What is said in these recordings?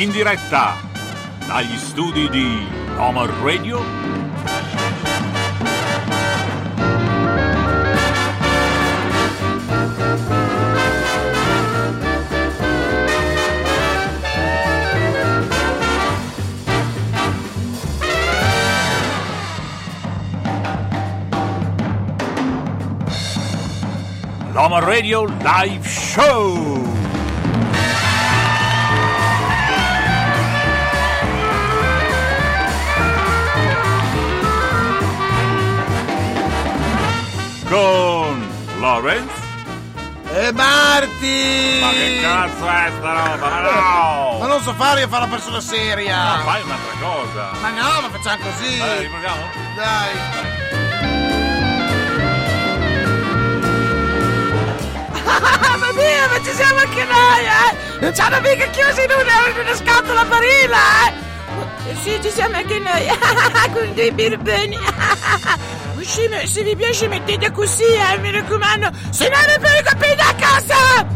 In diretta dagli studi di Omar Radio. L'Omar Radio Live Show! Con Lawrence. E Marti! Ma che cazzo è sta roba? Ma no! Ma non so fare io fare la persona seria! No, fai un'altra cosa! Ma no, ma facciamo così! Dai, riproviamo? Dai! Mamma mia, ma ci siamo anche noi, eh! Non ci hanno mica chiusi in una, in una scatola barilla, eh! Sì, ci siamo anche noi, con dei birboni. Se vi piace mettete così, eh, mi raccomando, se no non lo capite a casa!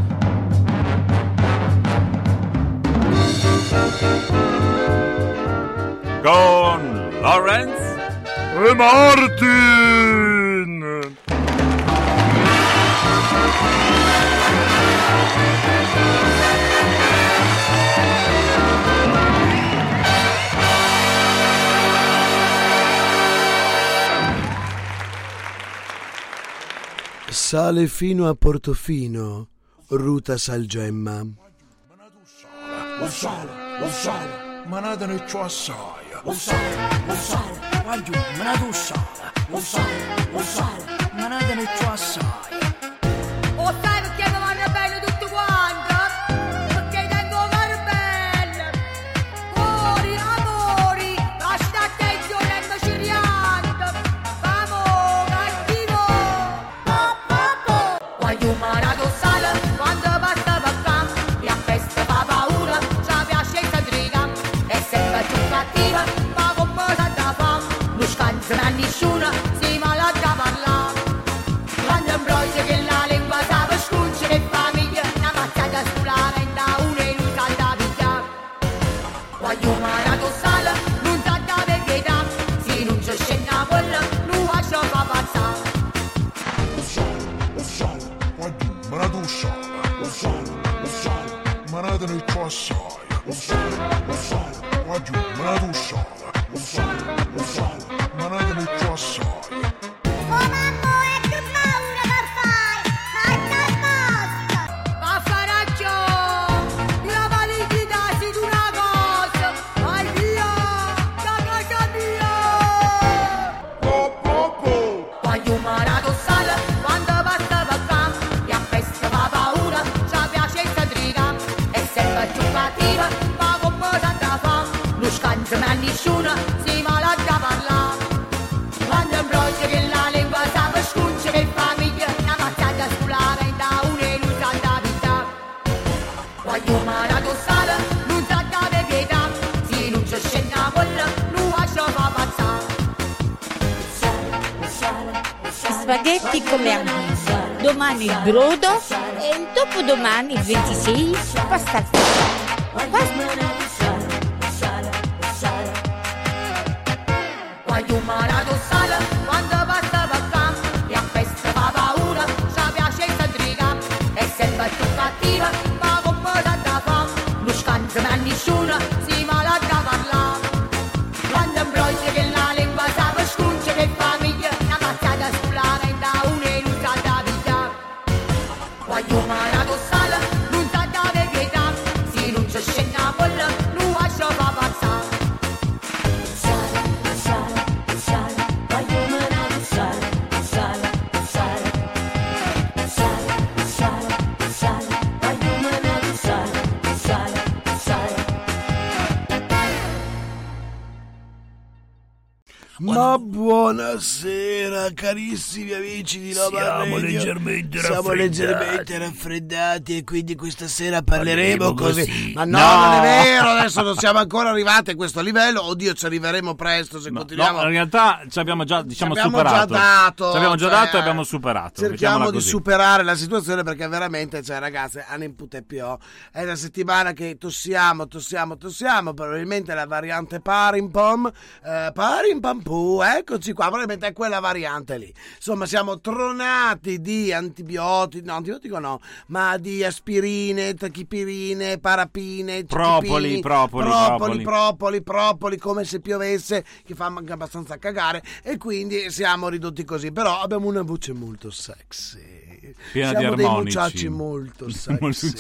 Con Lawrence. E Sale fino a Portofino, ruta Salgemma. Lo sale, lo sale, manate ne ciò assai. Manate ne ciò assai. Lo sale, lo sale, con le anguille, domani il brodo e dopodomani il 26 pasta al carissimi amici di Nova Siamo Radio. leggermente Siamo raffreddati. leggermente raffreddati e quindi questa sera parleremo Parleremo così. così. Ma no, No, non è vero, adesso non siamo ancora arrivati a questo livello. Oddio, ci arriveremo presto se continuiamo. No, in realtà ci abbiamo già, diciamo, Ci abbiamo superato. già dato, Ci abbiamo già cioè, dato e abbiamo superato. Cerchiamo di superare la situazione perché veramente, cioè, ragazzi, a nimpute più. È una settimana che tossiamo, tossiamo, tossiamo. Probabilmente la variante Parimpom, eh, Parimpampu, eccoci qua. Probabilmente è quella variante lì. Insomma, siamo tronati di antibiotici, no, antibiotico no, ma di aspirine, tachipirine, parapine, Propoli, propoli, propoli, propoli. propoli, come se piovesse, che fa anche abbastanza cagare. E quindi siamo ridotti così. Però abbiamo una voce molto sexy. Piena Siamo di dei armonici. mucciacci molto sexy.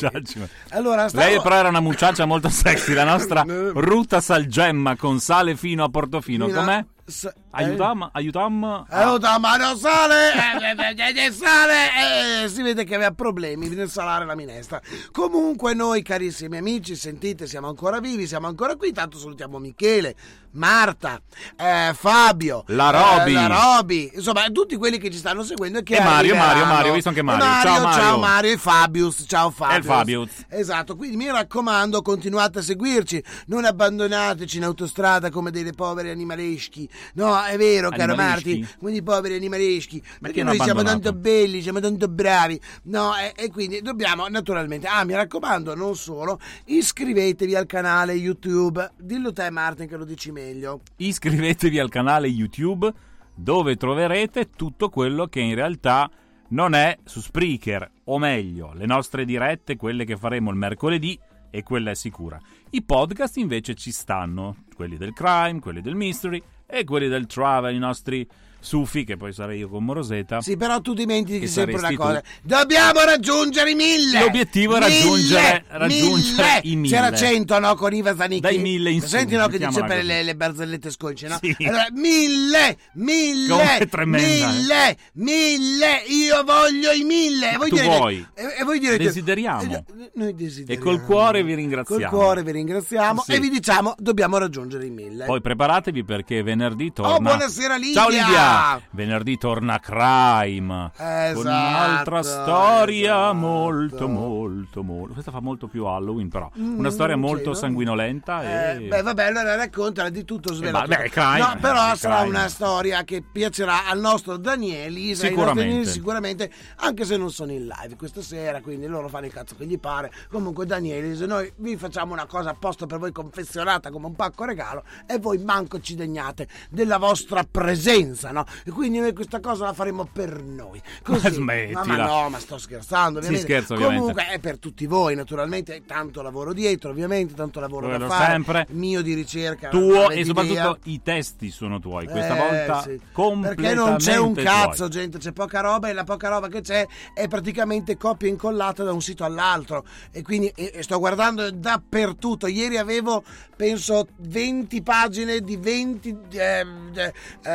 Allora, stavo- Lei però era una mucciaccia molto sexy, la nostra Ruta Salgemma con sale fino a Portofino. Com'è? S- Aiutam, aiutam. Aiuta, ma non sale, eh, eh, eh, eh, sale, eh, si vede che aveva problemi nel salare la minestra. Comunque noi carissimi amici, sentite, siamo ancora vivi, siamo ancora qui, tanto salutiamo Michele, Marta, eh, Fabio, La Roby. eh, la Roby, insomma tutti quelli che ci stanno seguendo e che E Mario. Mario, Mario, ho visto anche E Mario. Ciao, ciao Mario. Mario e Fabius, ciao Fabius. E il Fabius. Esatto, quindi mi raccomando, continuate a seguirci, non abbandonateci in autostrada come dei poveri animaleschi. No, è vero, caro Animaleschi? Marti, quindi poveri animaleschi, perché hanno noi siamo tanto belli, siamo tanto bravi. No, e, e quindi dobbiamo naturalmente, ah, mi raccomando, non solo, iscrivetevi al canale YouTube. Dillo te Martin che lo dici meglio. Iscrivetevi al canale YouTube dove troverete tutto quello che in realtà non è su Spreaker, o meglio, le nostre dirette, quelle che faremo il mercoledì, e quella è sicura. I podcast invece ci stanno, quelli del crime, quelli del mystery e quelli del travel, i nostri sufi, che poi sarei io con Moroseta. Sì, però tu dimentichi sempre una cosa. tu. Dobbiamo raggiungere i mille! L'obiettivo è raggiungere- Mille! raggiungere Mille! i mille. C'era cento, no? Con Iva Zanicchi. Dai mille in su, Senti, no? Che dice per le, le barzellette sconce, no? Sì. Allora, mille! Mille! Come tremenda, eh. mille! Mille! Io voglio i mille! E voi Tu direte- vuoi. E, e voi direte... Desideriamo. Eh, Noi E desideriamo. col cuore vi ringraziamo. Col cuore vi ringraziamo Sì. e vi diciamo dobbiamo raggiungere i mille. Poi preparatevi perché venerdì torna. Oh, buonasera, Lidia! Ciao Lidia! Venerdì torna Crime. Con Esatto, un'altra storia esatto. molto, molto, molto. Questa fa molto più Halloween, però. Una Mm, storia ok, molto no? sanguinolenta. Eh, e... beh, vabbè, allora raccontala di tutto, svela vabbè, tutto. crime, No, però eh, sarà crime. una storia che piacerà al nostro nostri Sicuramente. Danieli, sicuramente, anche se non sono in live questa sera, quindi loro fanno il cazzo che gli pare. Comunque, Danieli, se noi vi facciamo una cosa apposta per voi confezionata come un pacco regalo e voi manco ci degnate della vostra presenza, no? E quindi noi questa cosa la faremo per noi. Così. Ma smettila. Ma, ma no, ma sto scherzando, Si ovviamente. scherza, ovviamente. Comunque è per tutti voi, naturalmente, tanto lavoro dietro, ovviamente, tanto lavoro da Quello fare. sempre. Mio di ricerca. Tuo e soprattutto idea. i testi sono tuoi. Questa Eh, volta sì. completamente Perché non c'è un tuoi. cazzo, gente, c'è poca roba e la poca roba che c'è è praticamente copia incollata da un sito all'altro. E quindi e- e sto guardando dappertutto. Ieri avevo, penso, 20 pagine di 20 ehm, eh, eh,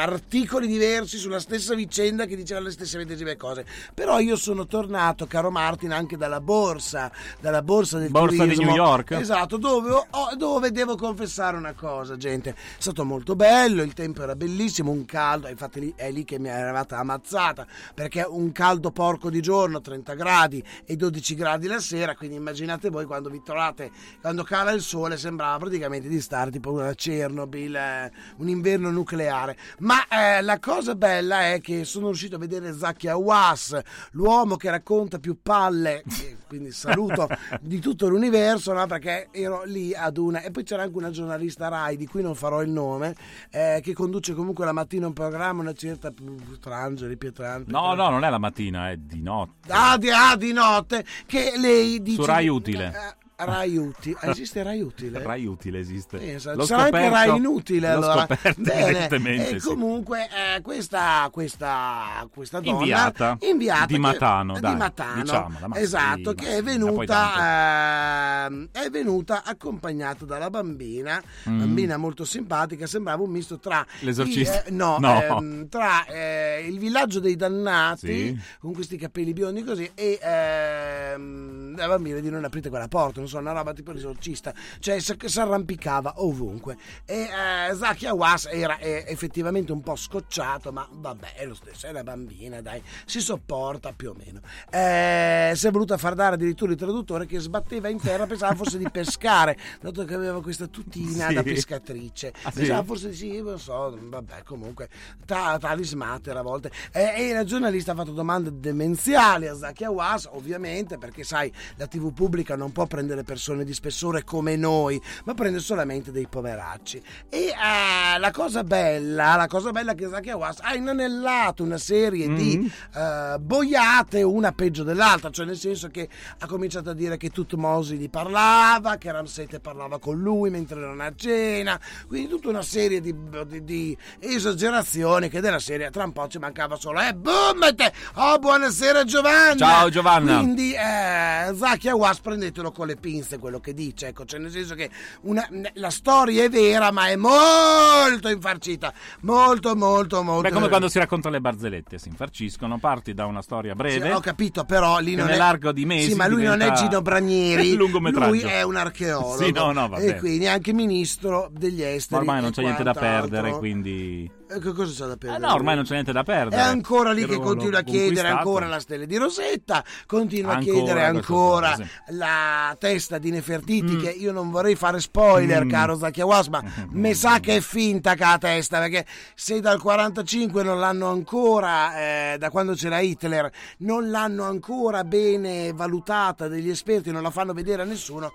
articoli diversi sulla stessa vicenda che dicevano le stesse medesime cose. Però io sono tornato, caro Martin, anche dalla borsa, dalla borsa del Borsa di turismo. New York? Esatto, dove, ho- ho- dove devo confessare una cosa, gente. È stato molto bello, il tempo era bellissimo, un caldo, infatti lì, è lì che mi è arrivata ammazzata, perché un caldo porco di giorno, 30 gradi e 12 gradi la sera, quindi immaginate voi quando vi trovate, quando cala il sole, sembrava praticamente di stare tipo a Chernobyl, eh, un inverno nucleare. Ma eh, la cosa bella è che sono riuscito a vedere Zaki Awas, l'uomo che racconta più palle, e quindi saluto di tutto l'universo, no? perché ero lì ad una... E poi c'era anche una giornalista Rai, di cui non farò il nome, eh, che conduce comunque la mattina un programma, una certa Pietrangeli, Pietrangeli. No, no, non è la mattina, è di notte. Ah, di, ah, di notte, che lei dice... Su Rai Utile. Eh, Rai Utile. Esiste Rai Utile? Rai utile esiste. Pensa, L'ho sarà anche scoperto- Rai inutile l'ho allora. scoperto Bene. E sì. comunque eh, questa, questa, questa donna Inviata. inviata Di che- Matano, di dai, Matano, diciamola, ma esatto, sì, che è venuta, ehm, è venuta accompagnata dalla bambina, Mm. bambina molto simpatica, sembrava un misto tra L'esorcista? i- eh, no, No. ehm, tra eh, il villaggio dei dannati Sì. con questi capelli biondi così e ehm, la bambina di non aprite quella porta, non so, una roba tipo l'esorcista, cioè si si arrampicava ovunque. E eh, Zaki Awas era eh, effettivamente un po' scocciato, ma vabbè, è lo stesso, è una bambina, dai, si sopporta più o meno. Eh, si è voluta far dare addirittura il traduttore che sbatteva in terra, pensava fosse di pescare, dato che aveva questa tutina Sì. da pescatrice. Ah, sì? Pensava forse di sì, non so, vabbè, comunque, ta- tali smatter a volte. Eh, e la giornalista ha fatto domande demenziali a Zaki Awas, ovviamente, perché sai, la TV pubblica non può prendere persone di spessore come noi, ma prende solamente dei poveracci. E eh, la cosa bella, la cosa bella che Zaki Awas ha inanellato una serie di Mm. eh, boiate, una peggio dell'altra, cioè nel senso che ha cominciato a dire che Tutmosi gli parlava, che Ramsete parlava con lui mentre erano a cena, quindi tutta una serie di, di- di esagerazioni che della serie tra un po' ci mancava solo eh boom te! oh buonasera Giovanna Ciao, Giovanna. quindi eh, Zaki Awas prendetelo con le pinze quello che dice ecco cioè nel senso che una- la storia è vera ma è molto infarcita molto molto molto Beh, come quando si raccontano le barzellette, si infarciscono, parti da una storia breve. Sì, ho capito, però lì non è di mesi Sì, ma lui non è Gino Branieri. lungometraggio. Lui è un archeologo. Sì, no, no, E quindi anche ministro degli Ma esteri. ormai non c'è niente da perdere, quindi... E che cosa c'è da Ah, perdere? no, ormai non c'è niente da È perdere. ancora lì che ruolo continua a chiedere ancora la stella di Rosetta, continua a Ancora chiedere questo ancora sì. la testa di Nefertiti, Mm. che io non vorrei fare spoiler, Mm. caro Zacchi Awas, ma me sa che è finta che la testa, perché se dal 45 non l'hanno ancora, eh, da quando c'era Hitler, non l'hanno ancora bene valutata degli esperti, non la fanno vedere a nessuno,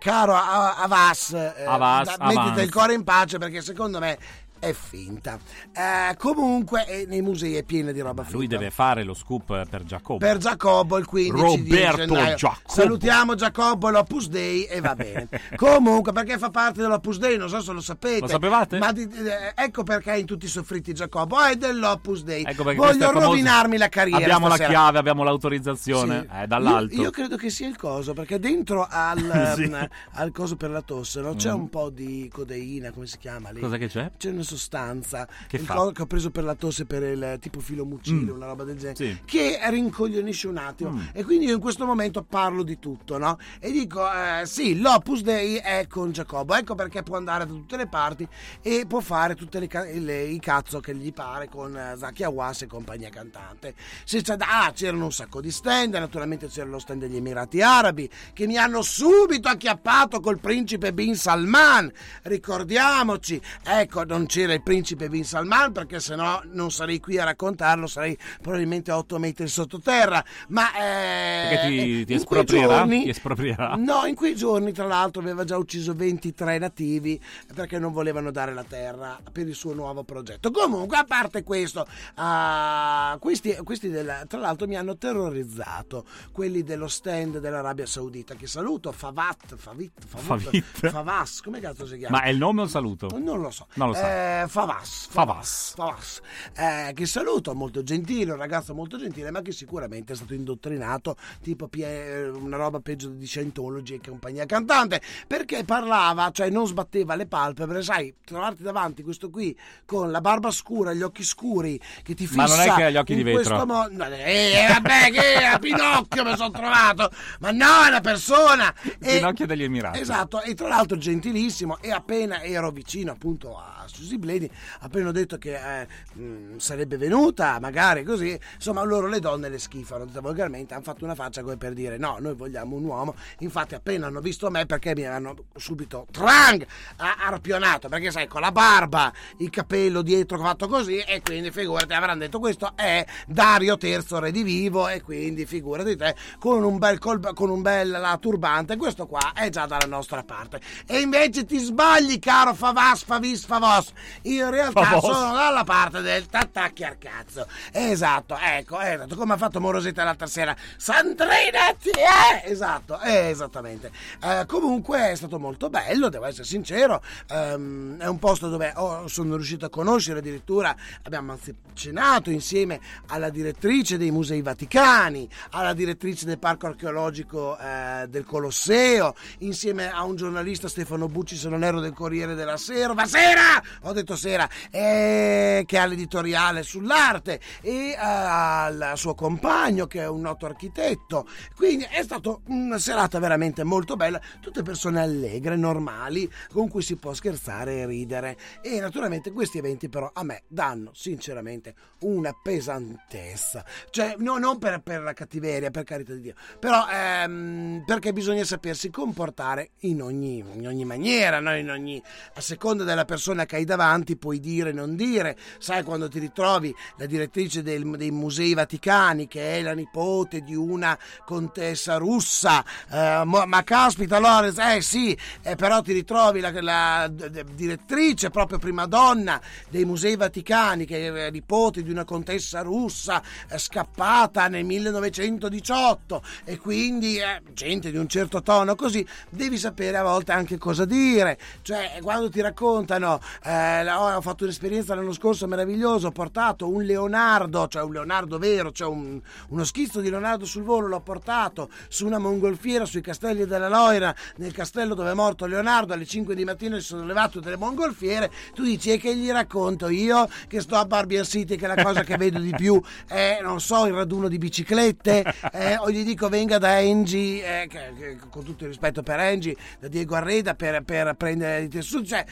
caro A- Avas, eh, Avas, Avans. il cuore in pace perché secondo me è finta. Eh, comunque eh, nei musei è piena di roba finta. Lui deve fare lo scoop per Giacobbo. Per Giacobbo il 15 Roberto gennaio. Giacobbo. Salutiamo Giacobbo l'Opus Dei e va bene. Comunque perché fa parte dell'Opus Dei, non so se lo sapete. Lo sapevate? Ma di- eh, ecco perché in tutti i soffritti Giacobbo è dell'Opus Dei. Ecco Voglio rovinarmi la carriera Abbiamo stasera. la chiave, abbiamo l'autorizzazione Sì. eh, dall'alto. Io, io credo che sia il coso, perché dentro al, Sì. ehm, al coso per la tosse no? c'è Mm. un po' di codeina, come si chiama lì? Cosa che c'è? C'è una sostanza Che il fa? che ho preso per la tosse per il tipo filomucile, Mm. una roba del genere, Sì. che rincoglionisce un attimo. Mm. E quindi io in questo momento parlo di tutto, no? E dico, eh, sì, l'Opus Dei è con Giacobbo, ecco perché può andare da tutte le parti e può fare tutti i cazzo che gli pare con eh, Zaki Awas e compagnia cantante. Se c'è ah, c'erano un sacco di stand, naturalmente c'era lo stand degli Emirati Arabi che mi hanno subito acchiappato col principe Bin Salman. Ricordiamoci, ecco, non c'era il principe Bin Salman perché sennò non sarei qui a raccontarlo, sarei probabilmente a 8 metri sottoterra. Ma eh, Perché ti, ti esproprierà? giorni- Ti esproprierà? No, in quei giorni, tra l'altro, aveva già ucciso 23 nativi perché non volevano dare la terra per il suo nuovo progetto. Comunque, a parte questo, ah, questi, questi della- tra l'altro mi hanno terrorizzato quelli dello stand dell'Arabia Saudita. Che saluto, Favat, Favit, Favut, Favit? Favas, come cazzo si chiama? Ma è il nome o il saluto? Non lo so. Non lo so. Eh, Favas. Favas. Favas. Eh, che saluto, molto gentile, un ragazzo molto gentile, ma che sicuramente è stato indottrinato, tipo una roba peggio di Scientology e compagnia cantante, perché parlava, cioè non sbatteva le palpebre, sai, trovarti davanti questo qui con la barba scura, gli occhi scuri, che ti fissa Ma non è che ha gli occhi di vetro. mo- no, eh, vabbè, che a Pinocchio mi sono trovato, ma no, è una persona. E- Pinocchio degli Emirati. Esatto, e tra l'altro gentilissimo e appena ero vicino appunto a Susi Sibleni, appena ho detto che eh, mh, sarebbe venuta, magari così, insomma loro le donne le schifano, detta volgarmente, hanno fatto una faccia come per dire no, noi vogliamo un uomo, infatti appena hanno visto me perché mi hanno subito trang arpionato, perché sai con la barba, il capello dietro fatto così e quindi figurati avranno detto questo è Dario Terzo Re di Vivo e quindi figurati te con un bel, col- con un bel la turbante, questo qua è già dalla nostra parte. E invece ti sbagli caro Favas, Favis, Favos, in realtà Favos. sono dalla parte del tattacchi al cazzo, esatto, ecco, esatto, come ha fatto Morosetta l'altra sera, Sandrina ti è, esatto, eh, esattamente, Eh, comunque è stato molto bello, devo essere sincero, Ehm, è un posto dove ho- sono riuscito a conoscere addirittura, abbiamo anzi cenato insieme alla direttrice dei musei vaticani, alla direttrice del parco archeologico eh, del Colosseo, insieme a un giornalista Stefano Bucci, se non ero del Corriere della Sera, Sera! Ho detto Sera, eh, che ha l'editoriale sull'arte, e eh, al suo compagno che è un noto architetto. Quindi è stata una serata veramente molto bella, tutte persone allegre, normali, con cui si può scherzare e ridere. E naturalmente questi eventi però a me danno sinceramente una pesantezza. Cioè, no, non per, per la cattiveria, per carità di Dio, però ehm, perché bisogna sapersi comportare in ogni, in ogni maniera, no? in ogni, a seconda della persona che hai davanti, puoi dire, non dire. Sai, quando ti ritrovi la direttrice del- dei musei vaticani, che è la nipote di una contessa russa, eh, ma, caspita, allora, eh sì, eh, però ti ritrovi la, la direttrice, proprio prima donna dei musei vaticani, che è nipote di una contessa russa eh, scappata nel 1918 e quindi eh, gente di un certo tono così, devi sapere a volte anche cosa dire. Cioè, quando ti raccontano, eh, ho fatto un'esperienza l'anno scorso meravigliosa, ho portato un Leonardo, cioè un Leonardo vero, cioè un- uno schizzo di Leonardo sul volo, l'ho portato su una mongolfiera sui castelli della Loira, nel castello dove è morto Leonardo, alle 5 di mattina si sono levato delle mongolfiere, tu dici e che gli racconto io? Che sto a Barbian City che la cosa che vedo di più è, non so, il raduno di biciclette, eh, o gli dico venga da Angie, eh, che- che- con tutto il rispetto per Angie, da Diego Arreda per, per prendere i tessuti, cioè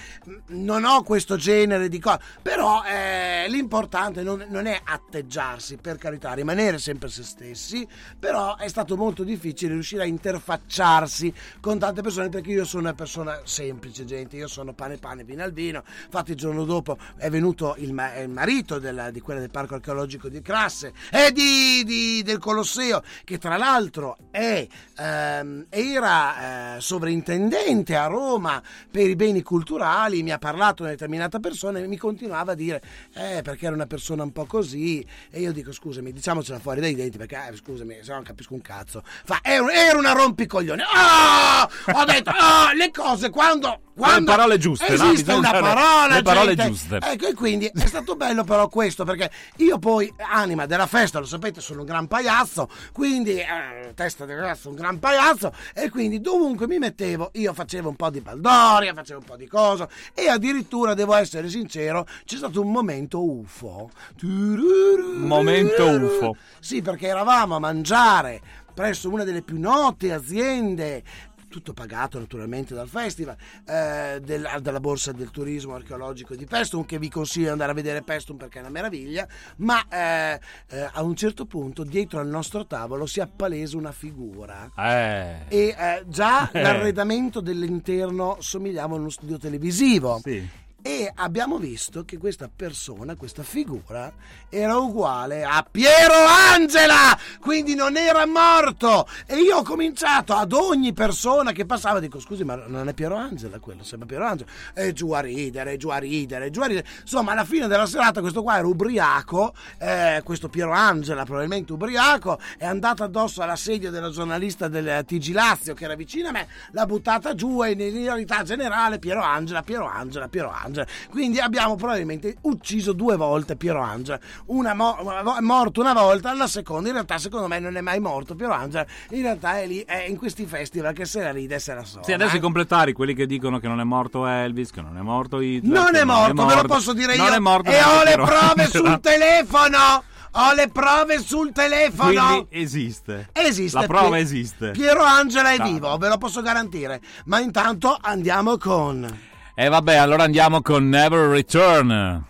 non ho questo genere di cose, però eh, l'importante non, non è atteggiarsi, per carità, rimanere sempre se stessi, però è stato molto difficile riuscire a interfacciarsi con tante persone perché io sono una persona semplice, gente, io sono pane pane, vino al vino, infatti il giorno dopo è venuto il, ma- il marito della- di quella del parco archeologico di Crasse e di, di- del Colosseo, che tra l'altro è, ehm, era eh, sovrintendente a Roma per i beni culturali, mi ha parlato una determinata persona e mi continuava a dire, eh, perché era una persona un po' così, e io dico, scusami, diciamocela fuori dai denti, perché, eh, scusami, se no non capisco un cazzo. Fa, era, una rompicoglione. Ah! Ho detto, ah, le cose quando... quando parole giuste, no? esiste Bisogna una parola, le parole gente. giuste. Ecco, e quindi è stato bello però questo, perché io poi, anima della festa, lo sapete, sono un gran pagliazzo, quindi, eh, testa del ragazzo, un gran pagliazzo, e quindi dovunque mi mettevo, io facevo un po' di baldoria, facevo un po' di cosa, e addirittura, devo essere sincero, c'è stato un momento UFO. Momento UFO. Sì, perché eravamo a mangiare presso una delle più note aziende tutto pagato naturalmente dal festival eh, del- dalla borsa del turismo archeologico di Pestum che vi consiglio di andare a vedere Pestum perché è una meraviglia ma eh, eh, a un certo punto dietro al nostro tavolo si appalesa una figura Eh. e eh, già Eh. l'arredamento dell'interno somigliava a uno studio televisivo Sì. E abbiamo visto che questa persona, questa figura, era uguale a Piero Angela, quindi non era morto. E io ho cominciato ad ogni persona che passava, dico scusi, ma non è Piero Angela quello, sembra Piero Angela. E giù a ridere, giù a ridere, giù a ridere. Insomma, alla fine della serata questo qua era ubriaco, eh, questo Piero Angela probabilmente ubriaco, è andato addosso alla sedia della giornalista del TG Lazio che era vicino a me, l'ha buttata giù e in realtà generale Piero Angela, Piero Angela, Piero Angela. Quindi abbiamo probabilmente ucciso due volte Piero Angela. Una mo- è morto una volta, la seconda in realtà secondo me non è mai morto Piero Angela. In realtà è lì, è in questi festival che se la ride e se la sola. Sì, adesso i completari, quelli che dicono che non è morto Elvis, che non è morto Hitler. Non che è morto, ve lo posso dire non io. è morto e ho le prove Angela. sul telefono. Ho le prove sul telefono. Quindi esiste. Esiste. La prova Pie- esiste. Piero Angela è vivo, ve lo posso garantire. Ma intanto andiamo con. E vabbè, allora andiamo con Never Return.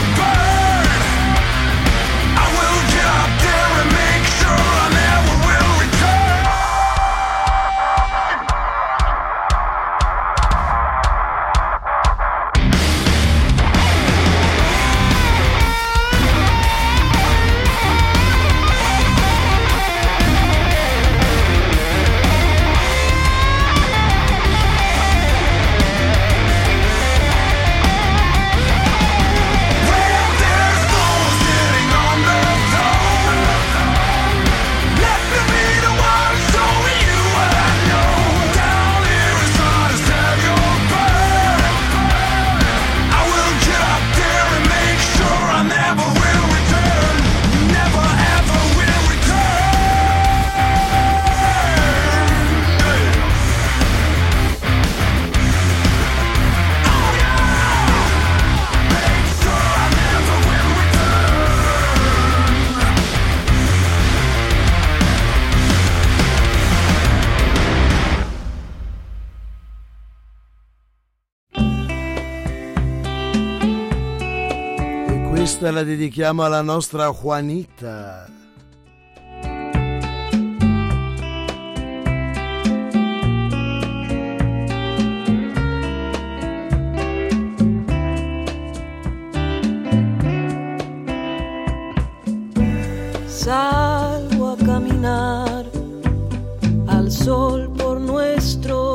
Questa la dedichiamo alla nostra Juanita. Salgo a caminar al sol por nuestro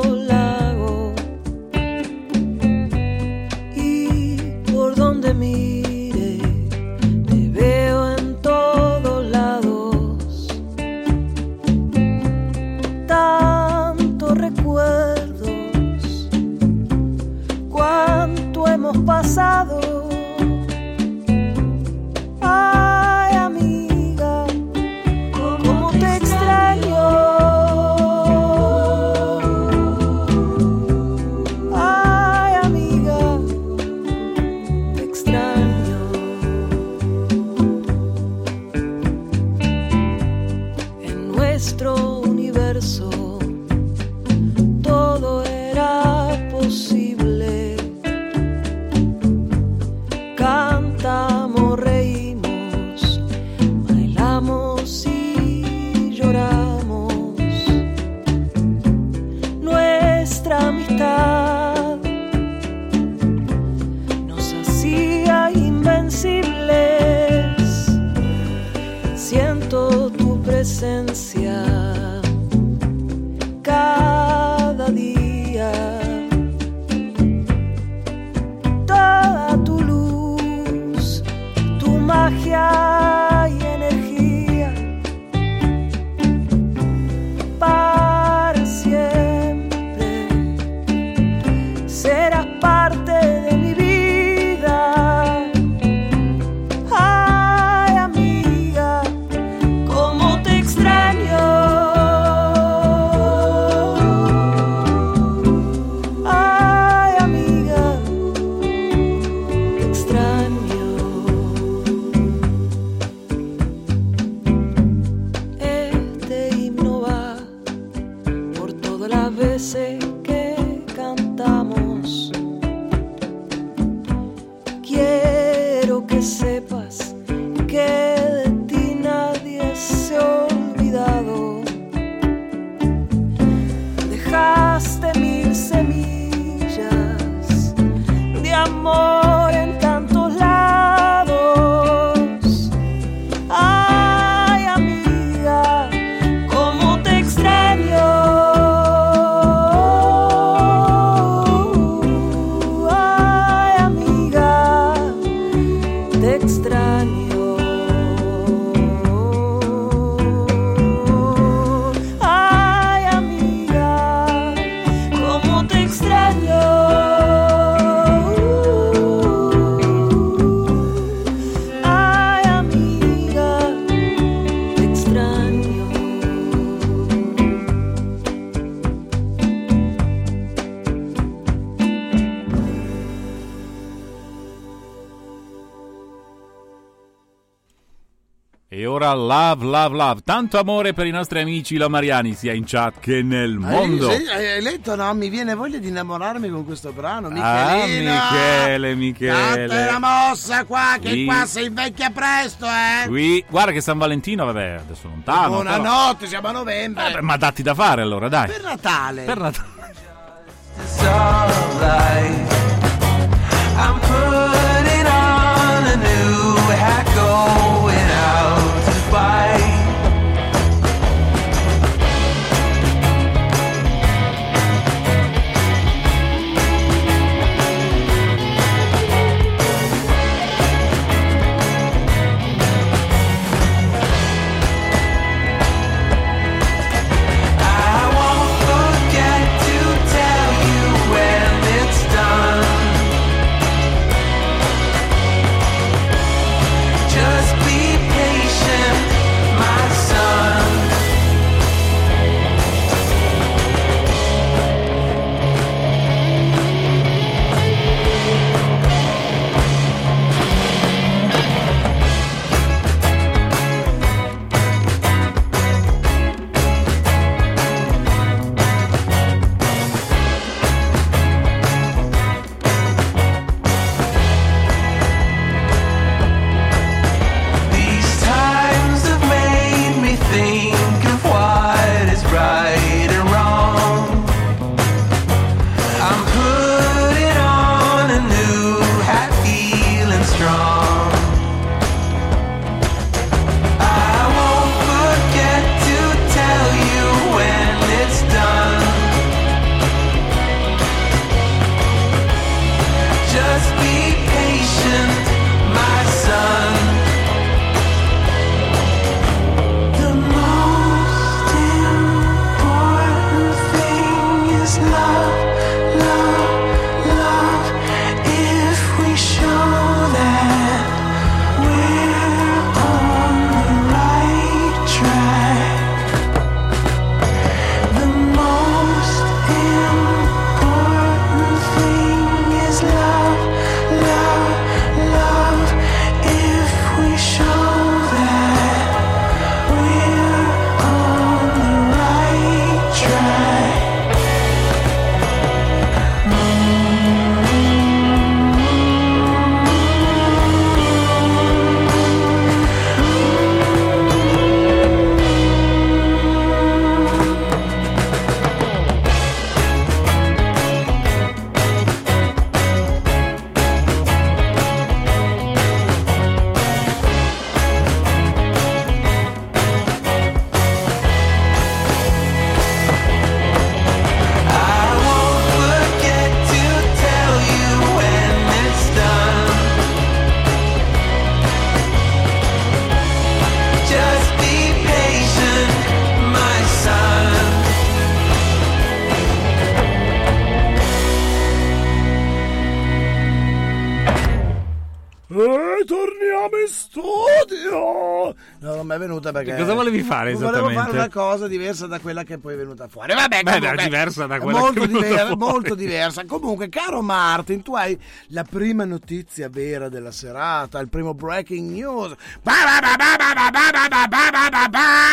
amor love, love, love. Tanto amore per i nostri amici lomariani, sia in chat che nel mondo. Hai, hai- hai letto, no? Mi viene voglia di innamorarmi con questo brano. Ah, Michelino. Michele, Michele. Date una mossa qua, che Sì. qua si invecchia presto, eh. Qui, guarda che San Valentino, vabbè, adesso lontano. però- Buonanotte, siamo a novembre. Eh, beh, ma datti da fare allora, dai. Per Natale. Per Natale. I'm putting on a new hat going out fight. exatamente. Vou levar na cosa diversa da quella che poi è venuta fuori. Vabbè, Beh, è diversa da quella molto che è venuta diver- fuori. Molto diversa. Comunque, caro Martin, tu hai la prima notizia vera della serata, il primo breaking news. Ba,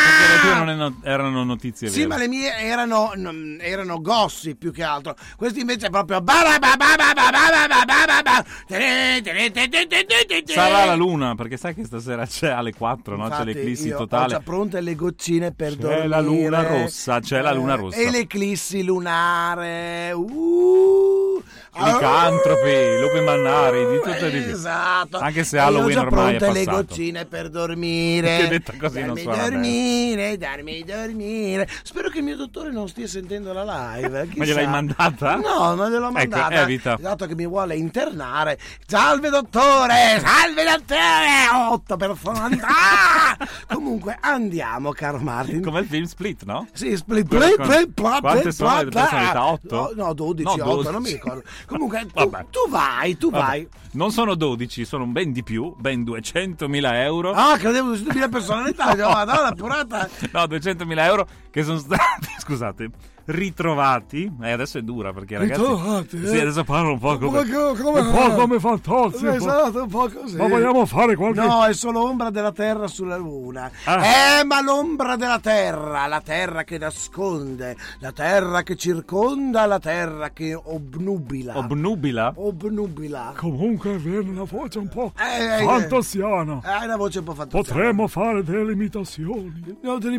Perché le tue non no- erano notizie vere. Sì, ma le mie erano, erano gossi più che altro. Questi invece è proprio... Sarà la luna, perché sai che stasera c'è alle 4, no? Infatti, c'è l'eclissi totale. Ho già pronte le goccine per c'è dormire la luna rossa, c'è la luna rossa. E l'eclissi lunare. Uh, Licantropi, lupi mannari, di tutto e di più. Esatto. Anche se E ho Halloween ormai è pronte le passato. goccine per dormire. Che detta così non darmi suona bene. dormire, darmi dormire. Spero che il mio dottore non stia sentendo la live. Ma gliel'hai mandata? No, non gliel'ho Ecco, mandata. evita. Dato che mi vuole internare. Salve dottore, salve dottore. Otto personalità. Comunque andiamo, caro Martin. Come il film Split, no? Sì, split, Quante sono le personalità? 8? No, no, 12, No, 8, 12. non mi ricordo. Comunque, tu, tu vai, tu Vabbè, vai. Non sono 12, sono ben di più, ben 200.000 euro. Ah, credevo 200.000 personalità. Dico, Madonna, purata. No, 200.000 euro che sono stati, scusate, ritrovati. E adesso è dura perché ragazzi... Ritrovati, eh? Sì, adesso parlo un po' come... Ma che- come- un po' come Fantozzi. un po'. Esatto, un po' così. Ma vogliamo fare qualche... No, è solo ombra della terra sulla luna. Ah. Eh, ma l'ombra della terra, la terra che nasconde, la terra che circonda, la terra che obnubila. Obnubila? Obnubila. Comunque viene una voce un po' Eh, eh, fantasiana. Eh, Hai una voce un po' fantasiana. Potremmo fare delle imitazioni. No, te li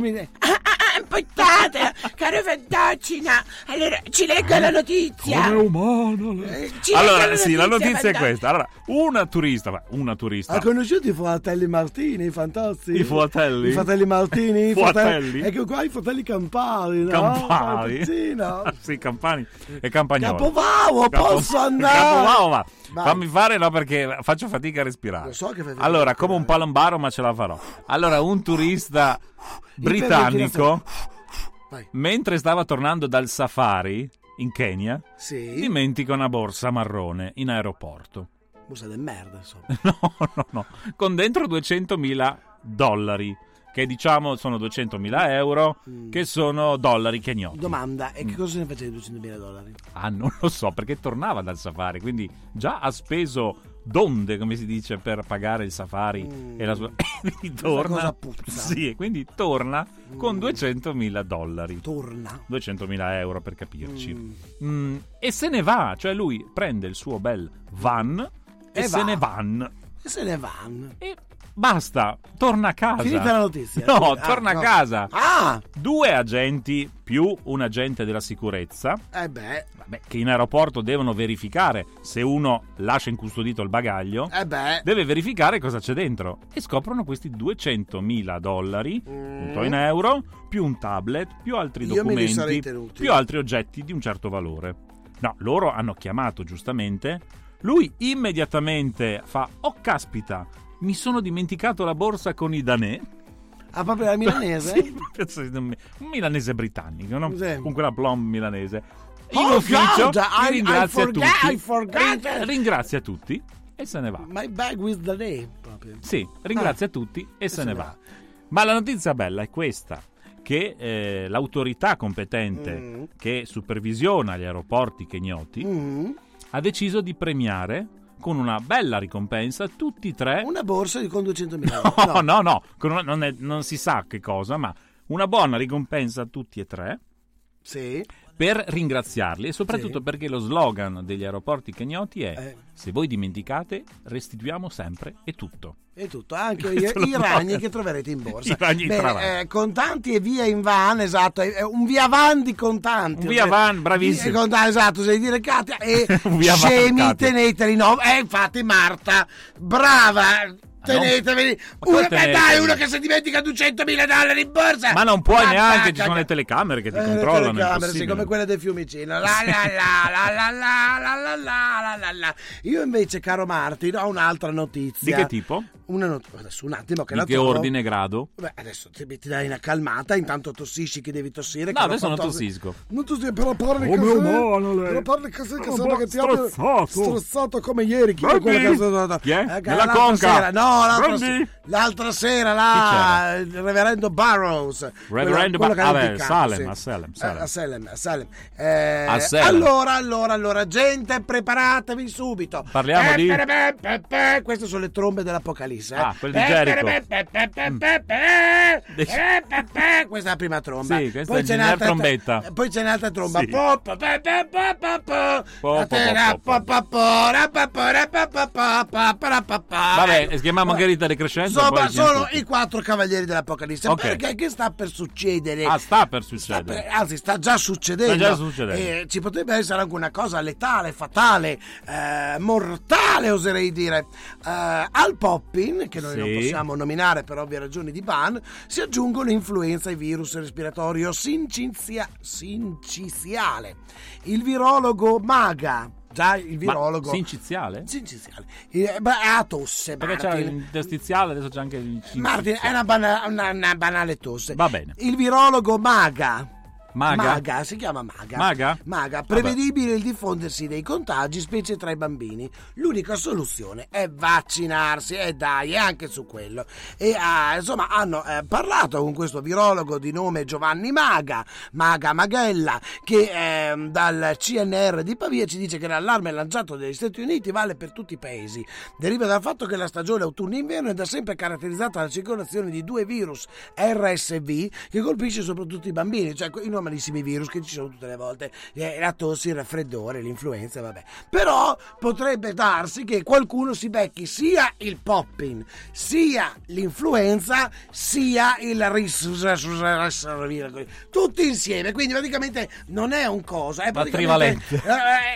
Aspettate, caro Fantaccina. Allora, ci leggo la notizia. Come umana. lei. Eh, Ci leggo Allora, sì, la notizia è questa. Allora, una turista, una turista. Ha conosciuto i fratelli Martini, i fantozzi? I fratelli? I fratelli Martini, i Fratelli? Ecco qua i fratelli Campari, no? Campari? Sì, Campani e Campagnolo. Capovavo, posso andare? Capovavo, va. Vai. Fammi fare, no, perché faccio fatica a respirare. Lo so che fai allora, come un palombaro, ma ce la farò. Allora, un turista britannico, mentre stava tornando dal safari in Kenya, Sì. dimentica una borsa marrone in aeroporto. Bussa del merda, insomma. No, no, no. Con dentro 200.000 dollari, che diciamo sono 200.000 euro, Mm. che sono dollari kenyoti. Domanda, e che cosa ne facevi di 200.000 dollari? Ah, non lo so, perché tornava dal safari, quindi già ha speso donde, come si dice, per pagare il safari e la sua... e quindi torna... puzza. Sì, e quindi torna con 200.000 dollari. Torna. 200.000 euro per capirci. Mm, e se ne va, cioè lui prende il suo bel van e, E se va. ne van. E se ne vanno. E basta, torna a casa. Finita la notizia. No, Ah, torna no. a casa. Ah! Due agenti più un agente della sicurezza Eh beh, Vabbè, che in aeroporto devono verificare se uno lascia incustodito il bagaglio, eh beh. deve verificare cosa c'è dentro e scoprono questi 200.000 dollari, Mm. in euro, più un tablet, più altri Io documenti, più altri oggetti di un certo valore. No, loro hanno chiamato giustamente, lui immediatamente fa "Oh caspita, mi sono dimenticato la borsa con i danè". Ah, proprio la milanese? Sì, un milanese britannico, no? Sì. con quella plomb milanese. In Oh, ufficio God, I- li ringrazia I forgot- tutti. I forgot. Ring- ringrazia tutti e se ne va. My bag with the name, proprio. Sì, ringrazia tutti e se, ne va. Ma la notizia bella è questa che eh, l'autorità competente Mm. che supervisiona gli aeroporti kenyoti Mm. ha deciso di premiare con una bella ricompensa tutti e tre Una borsa di con 200.000 No, euro. no, no, con una- non, è- non si sa che cosa, ma una buona ricompensa a tutti e tre Sì. per ringraziarli e soprattutto Sì. perché lo slogan degli aeroporti kenyoti è Eh. se voi dimenticate restituiamo sempre e tutto. E tutto, anche i, i ragni che troverete in borsa. I ragni Bene, eh, contanti e via in van, esatto, è- è un via van di contanti. Un via van, bravissimo. Via contanti, esatto, sei dire Katia e scemi teneteli no. Eh, infatti Marta, brava. Come Uno, beh, dai, uno che si dimentica 200.000 dollari in borsa. Ma non puoi Ah, neanche, ci sono le telecamere che ti Eh, le controllano. è telecamere, sì, come quelle del Fiumicino. La, la, la, la, la, la, la, la, la, la, la, la. Io invece, caro Martin, ho un'altra notizia. Di che tipo? Una not- adesso un attimo che Di la che trovo. ordine e grado? Beh, adesso ti, ti dai una calmata, intanto tossisci che devi tossire. No, che adesso non tossisco. Non tossisco, però parli Come così. umano lei. Però parli così che Oh, sembra che ti abbia stressato. stressato come ieri. Chi è quella che Chi è? Eh, Nella conca. Sera, L'altra, se- l'altra sera là, il reverendo Burroughs. Reverendo Burroughs. Vabbè, Salem, a Salem. Salem. Eh, a Salem, a Salem. Eh, a Salem. Allora, allora, allora, gente, preparatevi subito. Parliamo eh, di... Pe, pe, pe, Queste sono le trombe dell'Apocalisse. Ah, quelle di Jericho. Questa è la prima tromba. Sì, questa poi è la trombetta. T- poi c'è un'altra tromba. Sì. Vabbè, si Margherita Crescenzo. Insomma, sono i quattro cavalieri dell'Apocalisse. Ok. Perché che sta per succedere? Ah, sta per Sta succedere. per- anzi, sta già succedendo. Sta già succedendo. E ci potrebbe essere anche una cosa letale, fatale, eh, mortale, oserei dire. Eh, al poppin, che noi non Sì. possiamo nominare per ovvie ragioni di ban, si aggiungono influenza e virus respiratorio sincizia- sinciciale. Il virologo Maga. Già il virologo. Ma sinciziale? Sinciziale. Eh, beh, ha tosse. Perché c'è Martin. l'interstiziale, adesso c'è anche il Martin, è una, bana- una- una banale tosse. Va bene. Il virologo Maga. Maga? si chiama Maga. Maga? Maga, Vabbè. prevedibile il diffondersi dei contagi, specie tra i bambini. L'unica soluzione è vaccinarsi, e dai, e anche su quello. E ah, insomma, hanno eh, parlato con questo virologo di nome Giovanni Maga, Maga Maghella, che ehm, dal CNR di Pavia ci dice che l'allarme lanciato dagli Stati Uniti vale per tutti i paesi. Deriva dal fatto che la stagione autunno-inverno è da sempre caratterizzata dalla circolazione di due virus RSV che colpisce soprattutto i bambini, cioè i normalissimi virus che ci sono tutte le volte, eh, la tosse, il raffreddore, l'influenza, vabbè. Però potrebbe darsi che qualcuno si becchi sia il popping, sia l'influenza, sia il ris, tutti insieme, quindi praticamente non è un cosa, è La praticamente trivalente.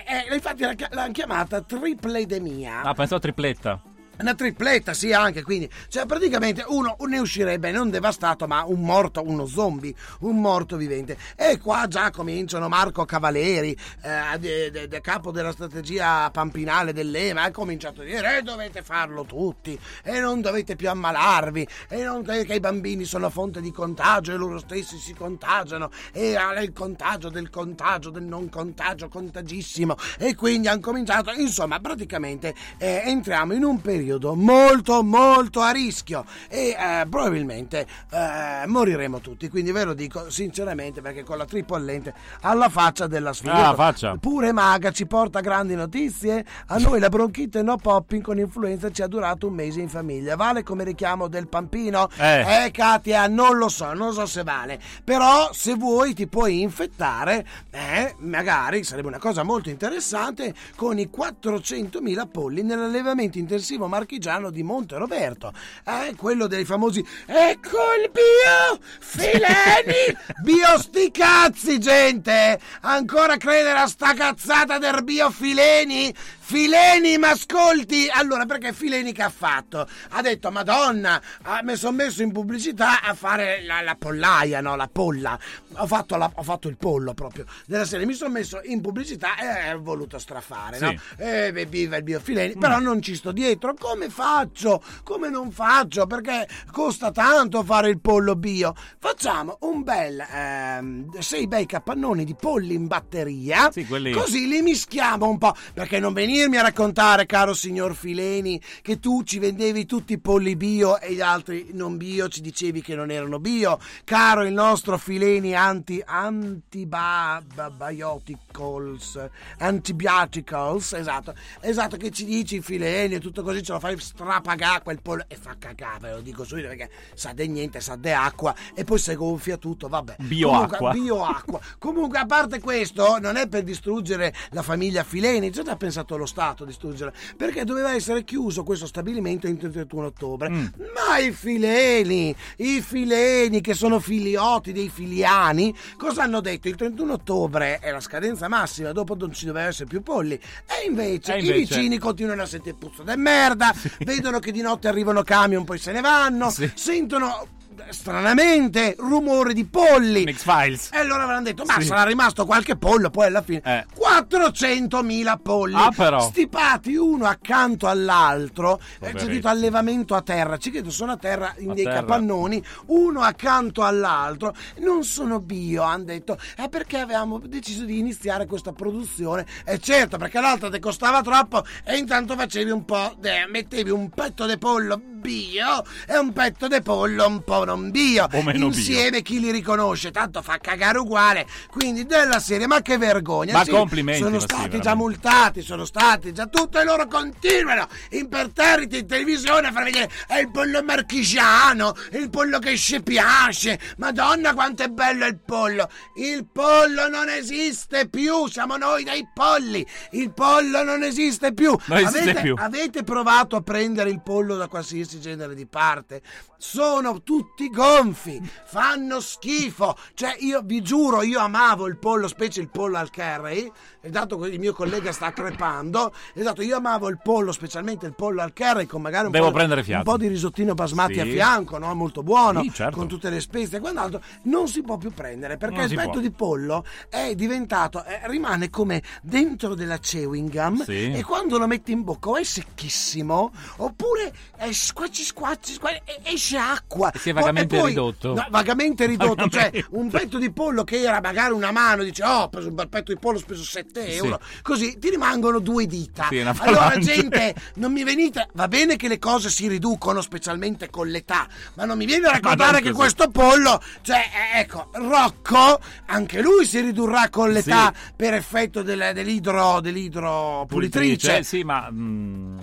eh, eh, infatti l'ha- l'hanno chiamata tripledemia. Ah, pensavo tripletta. Una tripletta, sì, anche quindi. Cioè, praticamente uno ne uscirebbe non devastato, ma un morto, uno zombie, un morto vivente. E qua già cominciano Marco Cavaleri, eh, de- de- de- capo della strategia pampinale dell'EMA, ha cominciato a dire: eh, dovete farlo tutti, e non dovete più ammalarvi, e non che i bambini sono fonte di contagio, e loro stessi si contagiano, e ah, il contagio del contagio, del non contagio contagissimo. E quindi hanno cominciato, insomma, praticamente eh, entriamo in un periodo molto molto a rischio e eh, probabilmente eh, moriremo tutti. Quindi ve lo dico sinceramente perché con la tripollente alla faccia della sfida. Ah, faccia. pure Maga ci porta grandi notizie. A noi la bronchite no popping con influenza ci ha durato un mese in famiglia. Vale come richiamo del pampino? Eh. eh Katia non lo so non so se vale. Però se vuoi ti puoi infettare eh, magari sarebbe una cosa molto interessante con i 400.000 polli nell'allevamento intensivo marchigiano di Monte Roberto eh, quello dei famosi ecco il bio fileni bio sti cazzi gente! Ancora credere a sta cazzata del bio fileni Fileni, ma ascolti! Allora, perché Fileni che ha fatto? Ha detto, Madonna, mi sono messo in pubblicità a fare la, la pollaia, no? La polla. Ho fatto, la- ho fatto il pollo proprio della serie. Mi sono messo in pubblicità e ho voluto strafare, no? Sì. Eh, beh, viva il bio Fileni. Però non ci sto dietro. Come faccio? Come non faccio? Perché costa tanto fare il pollo bio. Facciamo un bel, ehm, sei bei capannoni di polli in batteria. Sì, quelli- Così li mischiamo un po'. Perché non venirmi a raccontare, caro signor Fileni, che tu ci vendevi tutti i polli bio e gli altri non bio, ci dicevi che non erano bio. Caro il nostro Fileni anti antibioticals, antibioticals, esatto, esatto, che ci dici Fileni e tutto così, ce lo fai strapagare quel pollo e fa cagare, ve lo dico subito perché sa di niente, sa di acqua e poi si gonfia tutto, vabbè. Bioacqua. Bioacqua. Comunque, a parte questo, non è per distruggere la famiglia Fileni, già ha pensato lo stato distruggerla perché doveva essere chiuso questo stabilimento entro il 31 ottobre. Mm. Ma i fileni, i fileni che sono filioti dei filiani, cosa hanno detto? Il 31 ottobre è la scadenza massima, dopo non ci doveva essere più polli. E invece, E i invece- vicini continuano a sentire puzza di merda, vedono che di notte arrivano camion, poi se ne vanno, sentono stranamente rumore di polli. X-Files. E allora avranno detto, ma Sì. sarà rimasto qualche pollo, poi alla fine... Eh. 400.000 polli Ah, però. stipati uno accanto all'altro, eh, c'è detto allevamento a terra, ci credo sono a terra in A dei terra. capannoni, uno accanto all'altro, non sono bio, hanno detto, è perché avevamo deciso di iniziare questa produzione, e certo perché l'altra ti costava troppo e intanto facevi un po', de- mettevi un petto di pollo bio e un petto di pollo un po' non bio, meno bio. insieme chi li riconosce, tanto fa cagare uguale, quindi della serie, ma che vergogna, Ma Sì, complimenti, sono ma sì, stati già multati, sono stati già tutto e loro continuano imperterriti in televisione a far vedere è il pollo marchigiano, il pollo che ci piace. Madonna quanto è bello il pollo. Il pollo non esiste più, siamo noi dei polli. Il pollo non esiste più. Non esiste avete, più. avete provato a prendere il pollo da qualsiasi genere di parte? Sono tutti gonfi, fanno schifo. Cioè, io vi giuro, io amavo il pollo, specie il pollo al curry. E dato che il mio collega sta crepando, esatto, io amavo il pollo, specialmente il pollo al curry con magari un, Devo po', prendere un fiato. po' di risottino basmati Sì. a fianco, no? molto buono, Sì, certo. con tutte le spezie e quant'altro. Non si può più prendere perché il petto di pollo è diventato, eh, rimane come dentro della chewing gum Sì. e quando lo metti in bocca o è secchissimo oppure è squacci squacci, squacci e esce acqua. Si è vagamente e poi- ridotto. No, vagamente ridotto, Vagamente. cioè un petto di pollo che era magari una mano, dice oh ho preso un bel petto di pollo, ho speso 7 Sì. euro, così ti rimangono due dita. Sì, allora gente, non mi venite, va bene che le cose si riducono specialmente con l'età, ma non mi viene a raccontare non che così. questo pollo, cioè eh, ecco, Rocco, anche lui si ridurrà con l'età Sì. per effetto del- dell'idro, dell'idropulitrice. Sì, ma. mm,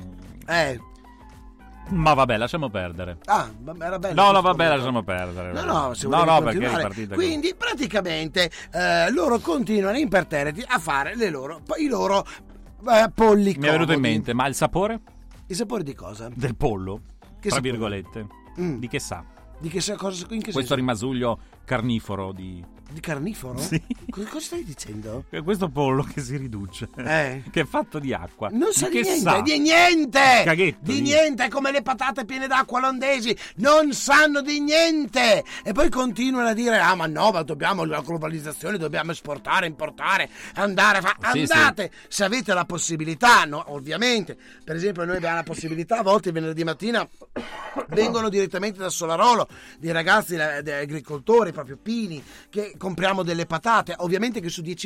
Eh, ma vabbè, lasciamo perdere. ah, era bello. No, no, vabbè, lasciamo perdere. No, no, se no, no, perché è ripartita. Quindi praticamente eh, loro continuano imperterriti a fare le loro, i loro eh, polli Mi è venuto in comodi. mente, ma il sapore Il sapore di cosa? del pollo, Che tra sapore? virgolette, Mm. di che sa? Di che sa- cosa, in che Questo senso? rimasuglio carniforo di... Di carniforo? Sì. Cosa, cosa stai dicendo? Questo pollo che si riduce, Eh. che è fatto di acqua. Non sa di che niente, sa? di niente! Caghetto, di di- niente, è come le patate piene d'acqua olandesi, non sanno di niente! E poi continuano a dire, ah ma no, ma dobbiamo la globalizzazione, dobbiamo esportare, importare, andare, fa... Sì, andate! Se avete la possibilità, no, ovviamente, per esempio noi abbiamo la possibilità, a volte il venerdì mattina vengono direttamente da Solarolo, dei ragazzi, dei agricoltori, proprio pini, che compriamo delle patate, ovviamente che su 10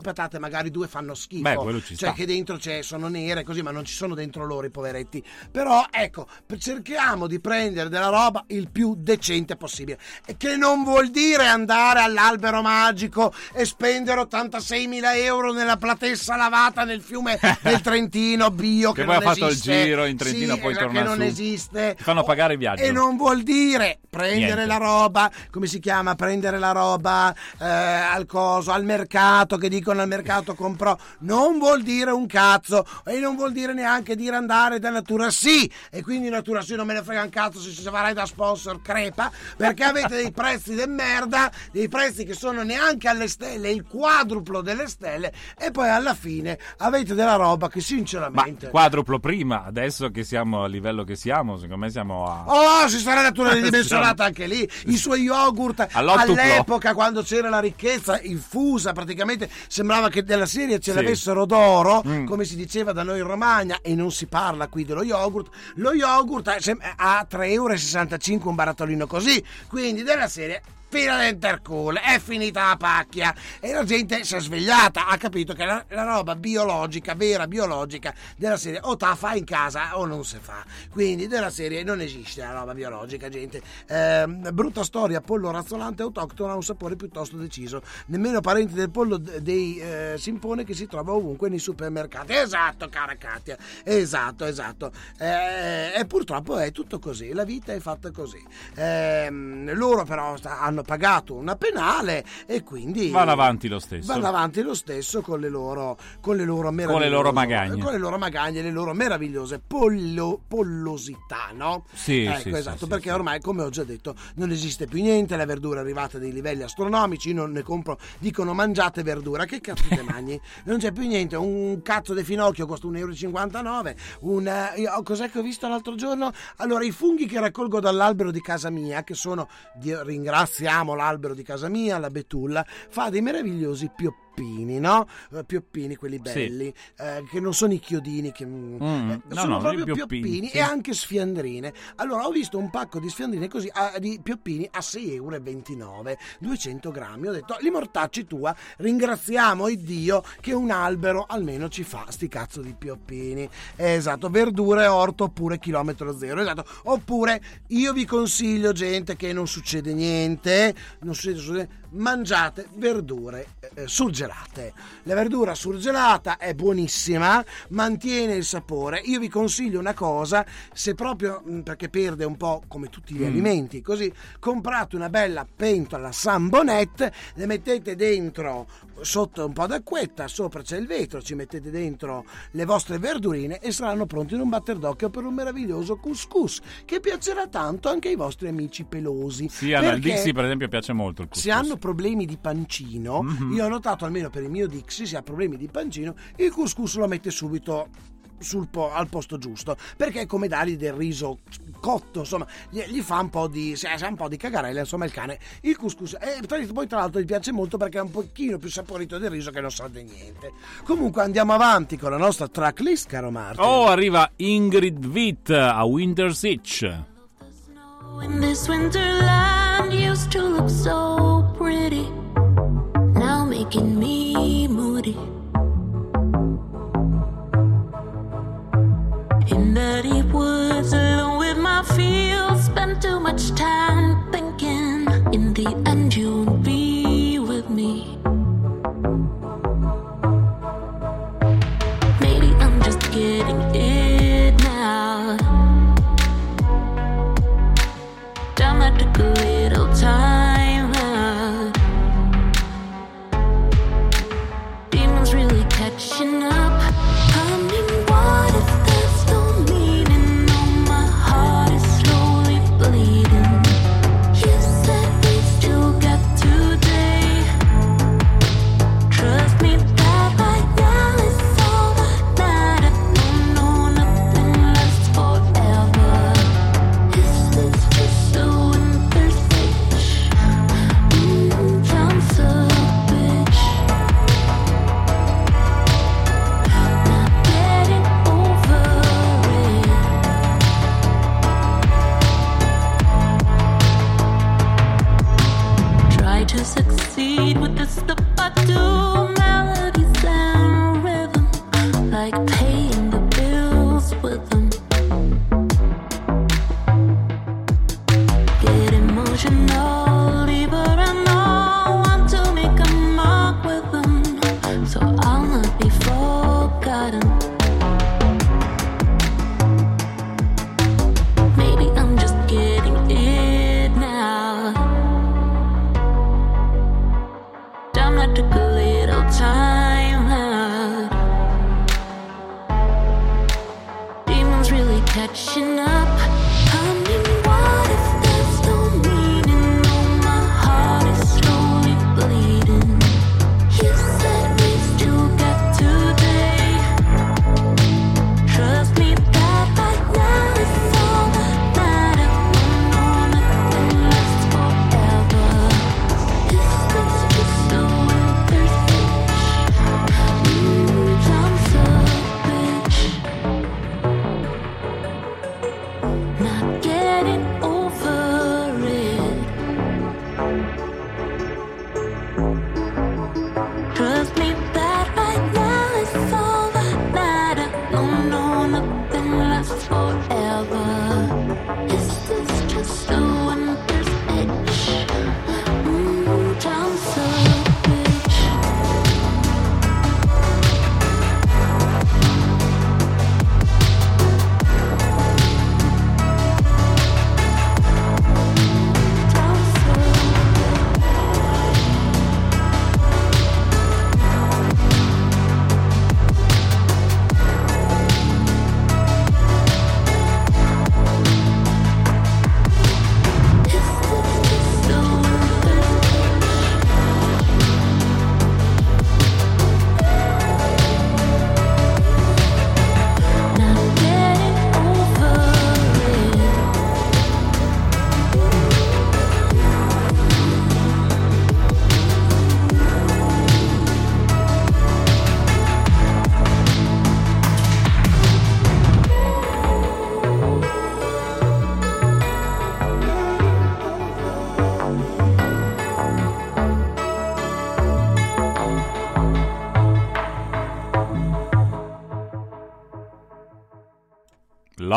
Patate magari due fanno schifo Beh, cioè sta. che dentro c'è, sono nere così ma non ci sono dentro loro i poveretti però ecco cerchiamo di prendere della roba il più decente possibile che non vuol dire andare all'albero magico e spendere 86.000 euro nella platessa lavata nel fiume del Trentino bio che, Che poi ha fatto il esiste. giro in Trentino, Sì, poi torna che non su. esiste Ti fanno pagare il viaggio. e non vuol dire prendere Niente. la roba, come si chiama? Prendere la roba eh, al coso, al mercato, che dicono al mercato comprò. Non vuol dire un cazzo e non vuol dire neanche dire andare da Natura Sì. E quindi Natura Sì non me ne frega un cazzo se ci farai da sponsor crepa, perché avete dei prezzi de merda, dei prezzi che sono neanche alle stelle, il quadruplo delle stelle e poi alla fine avete della roba che Ma sinceramente... quadruplo prima, adesso che siamo a livello che siamo, secondo me siamo a... Oh, si sarà natura ridimensionata anche lì. I suoi yogurt all'epoca, quando c'era la ricchezza infusa, praticamente sembrava che della serie ce Sì. l'avessero d'oro, Mm. come si diceva da noi in Romagna, e non si parla qui dello yogurt. Lo yogurt è sem- a 3,65 euro un barattolino così. Quindi della serie fino all'intercool, è finita la pacchia e la gente si è svegliata, ha capito che la, la roba biologica, vera biologica della serie o te la fa in casa o non si fa. Quindi della serie non esiste la roba biologica, gente. Ehm, brutta storia, pollo razzolante autoctono ha un sapore piuttosto deciso, nemmeno parenti del pollo dei eh, simpone che si trova ovunque nei supermercati. Esatto, cara Katia, esatto, esatto. Eh, e purtroppo è tutto così, la vita è fatta così. Ehm, loro però sta- hanno pagato una penale e quindi Vanno avanti lo stesso. vanno avanti lo stesso con le loro, con le loro meravigliose Con le loro magagne. con le loro magagne, le loro meravigliose pollo- pollosità, no? Sì, ecco, sì, sì, esatto, sì, perché ormai, come ho già detto, non esiste più niente, la verdura è arrivata a dei livelli astronomici, io non ne compro, dicono mangiate verdura, che cazzo te mangi? Non c'è più niente, un cazzo di finocchio costa 1,59 euro, un, eh, io- cos'è che ho visto l'altro giorno? Allora, i funghi che raccolgo dall'albero di casa mia, che sono, Dio, ringraziamo l'albero di casa mia, la betulla, fa dei meravigliosi pioppini, no? Eh, Pioppini, quelli Sì. belli, eh, che non sono i chiodini, che, mm, Mm, eh, no, sono no, proprio pioppini, pioppini sì. e anche sfiandrine. Allora, ho visto un pacco di sfiandrine così, a- di pioppini a 6,29 euro, 200 grammi. Ho detto, li mortacci tua, ringraziamo il Dio che un albero almeno ci fa sti cazzo di pioppini. Esatto, verdure, orto oppure chilometro zero. Esatto, oppure io vi consiglio, gente, che non succede niente, non succede, succede mangiate verdure eh, surgelate. La verdura surgelata è buonissima, mantiene il sapore. Io vi consiglio una cosa, se proprio mh, perché perde un po' come tutti gli Mm. alimenti, così comprate una bella pentola Sambonette, le mettete dentro sotto un po' d'acquetta, sopra c'è il vetro, ci mettete dentro le vostre verdurine e saranno pronti in un batter d'occhio per un meraviglioso couscous che piacerà tanto anche ai vostri amici pelosi. Sì, al Dixie per esempio piace molto il couscous. se hanno problemi di pancino, Mhm. io ho notato almeno per il mio Dixie, se ha problemi di pancino, il couscous lo mette subito po- al posto giusto. Perché è come dargli del riso cotto insomma gli, gli fa un po' di un po' di cagarella insomma il cane il couscous. E tra- poi tra l'altro gli piace molto perché è un pochino più saporito del riso che non sa di niente. Comunque andiamo avanti con la nostra tracklist caro Marco Oh, arriva Ingrid Witt a Winter's Itch. When this winterland used to look so pretty, now making me moody. The deep woods, alone with my fields, spend too much time thinking. In the end, you'll be with me. Maybe I'm just getting it now. I took a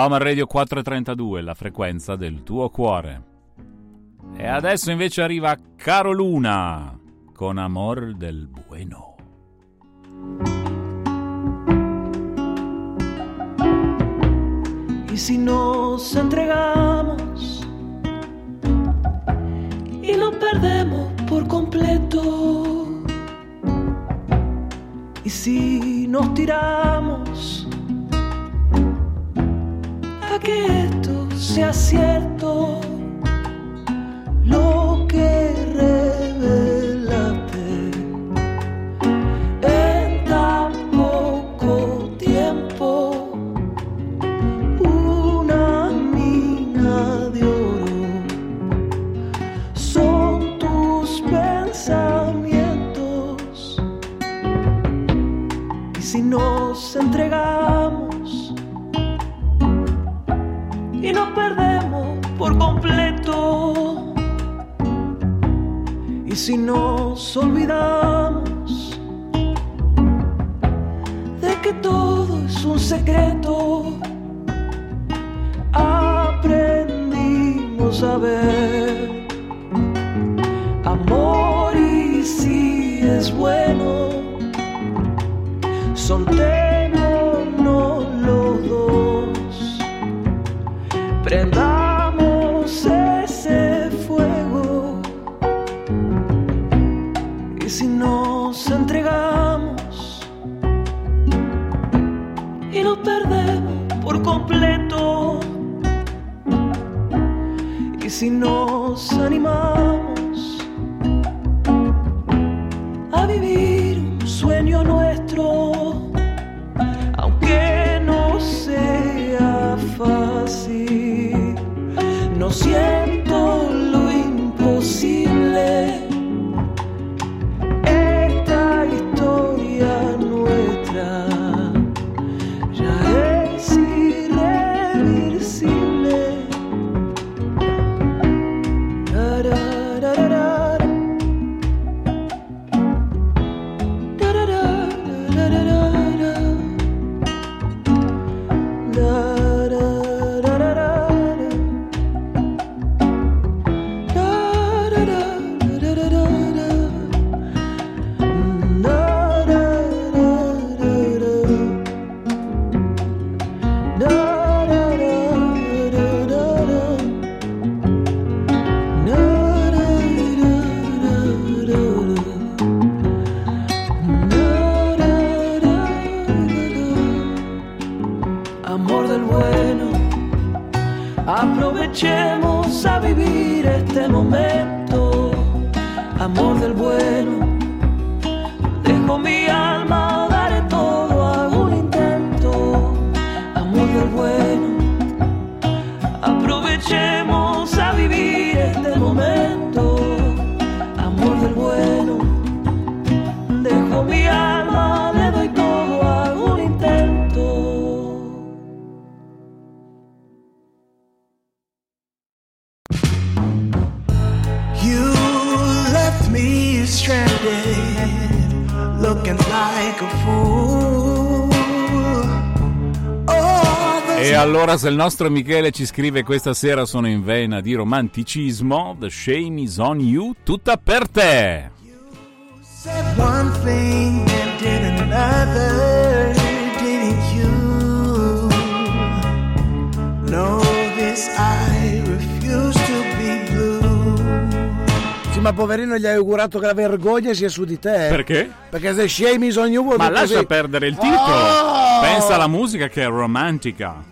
L'Homer Radio 432, la frequenza del tuo cuore. E adesso invece arriva Caro Luna con Amor del Bueno. Y si nos entregamos y lo perdemos por completo. Y si nos tiramos que esto sea cierto, lo que completo. Y si nos olvidamos de que todo es un secreto aprendimos a ver amor y si es bueno soltémonos los dos. Prendamos si nos animamos Se il nostro Michele ci scrive questa sera sono in vena di romanticismo, The Shame is on You, tutta per te. You said one thing and did another, didn't you? No, this I refuse to be blue. Sì, ma poverino gli hai augurato che la vergogna sia su di te. Perché? Perché The Shame is on You Ma lascia così. perdere il titolo. Oh! Pensa alla musica che è romantica.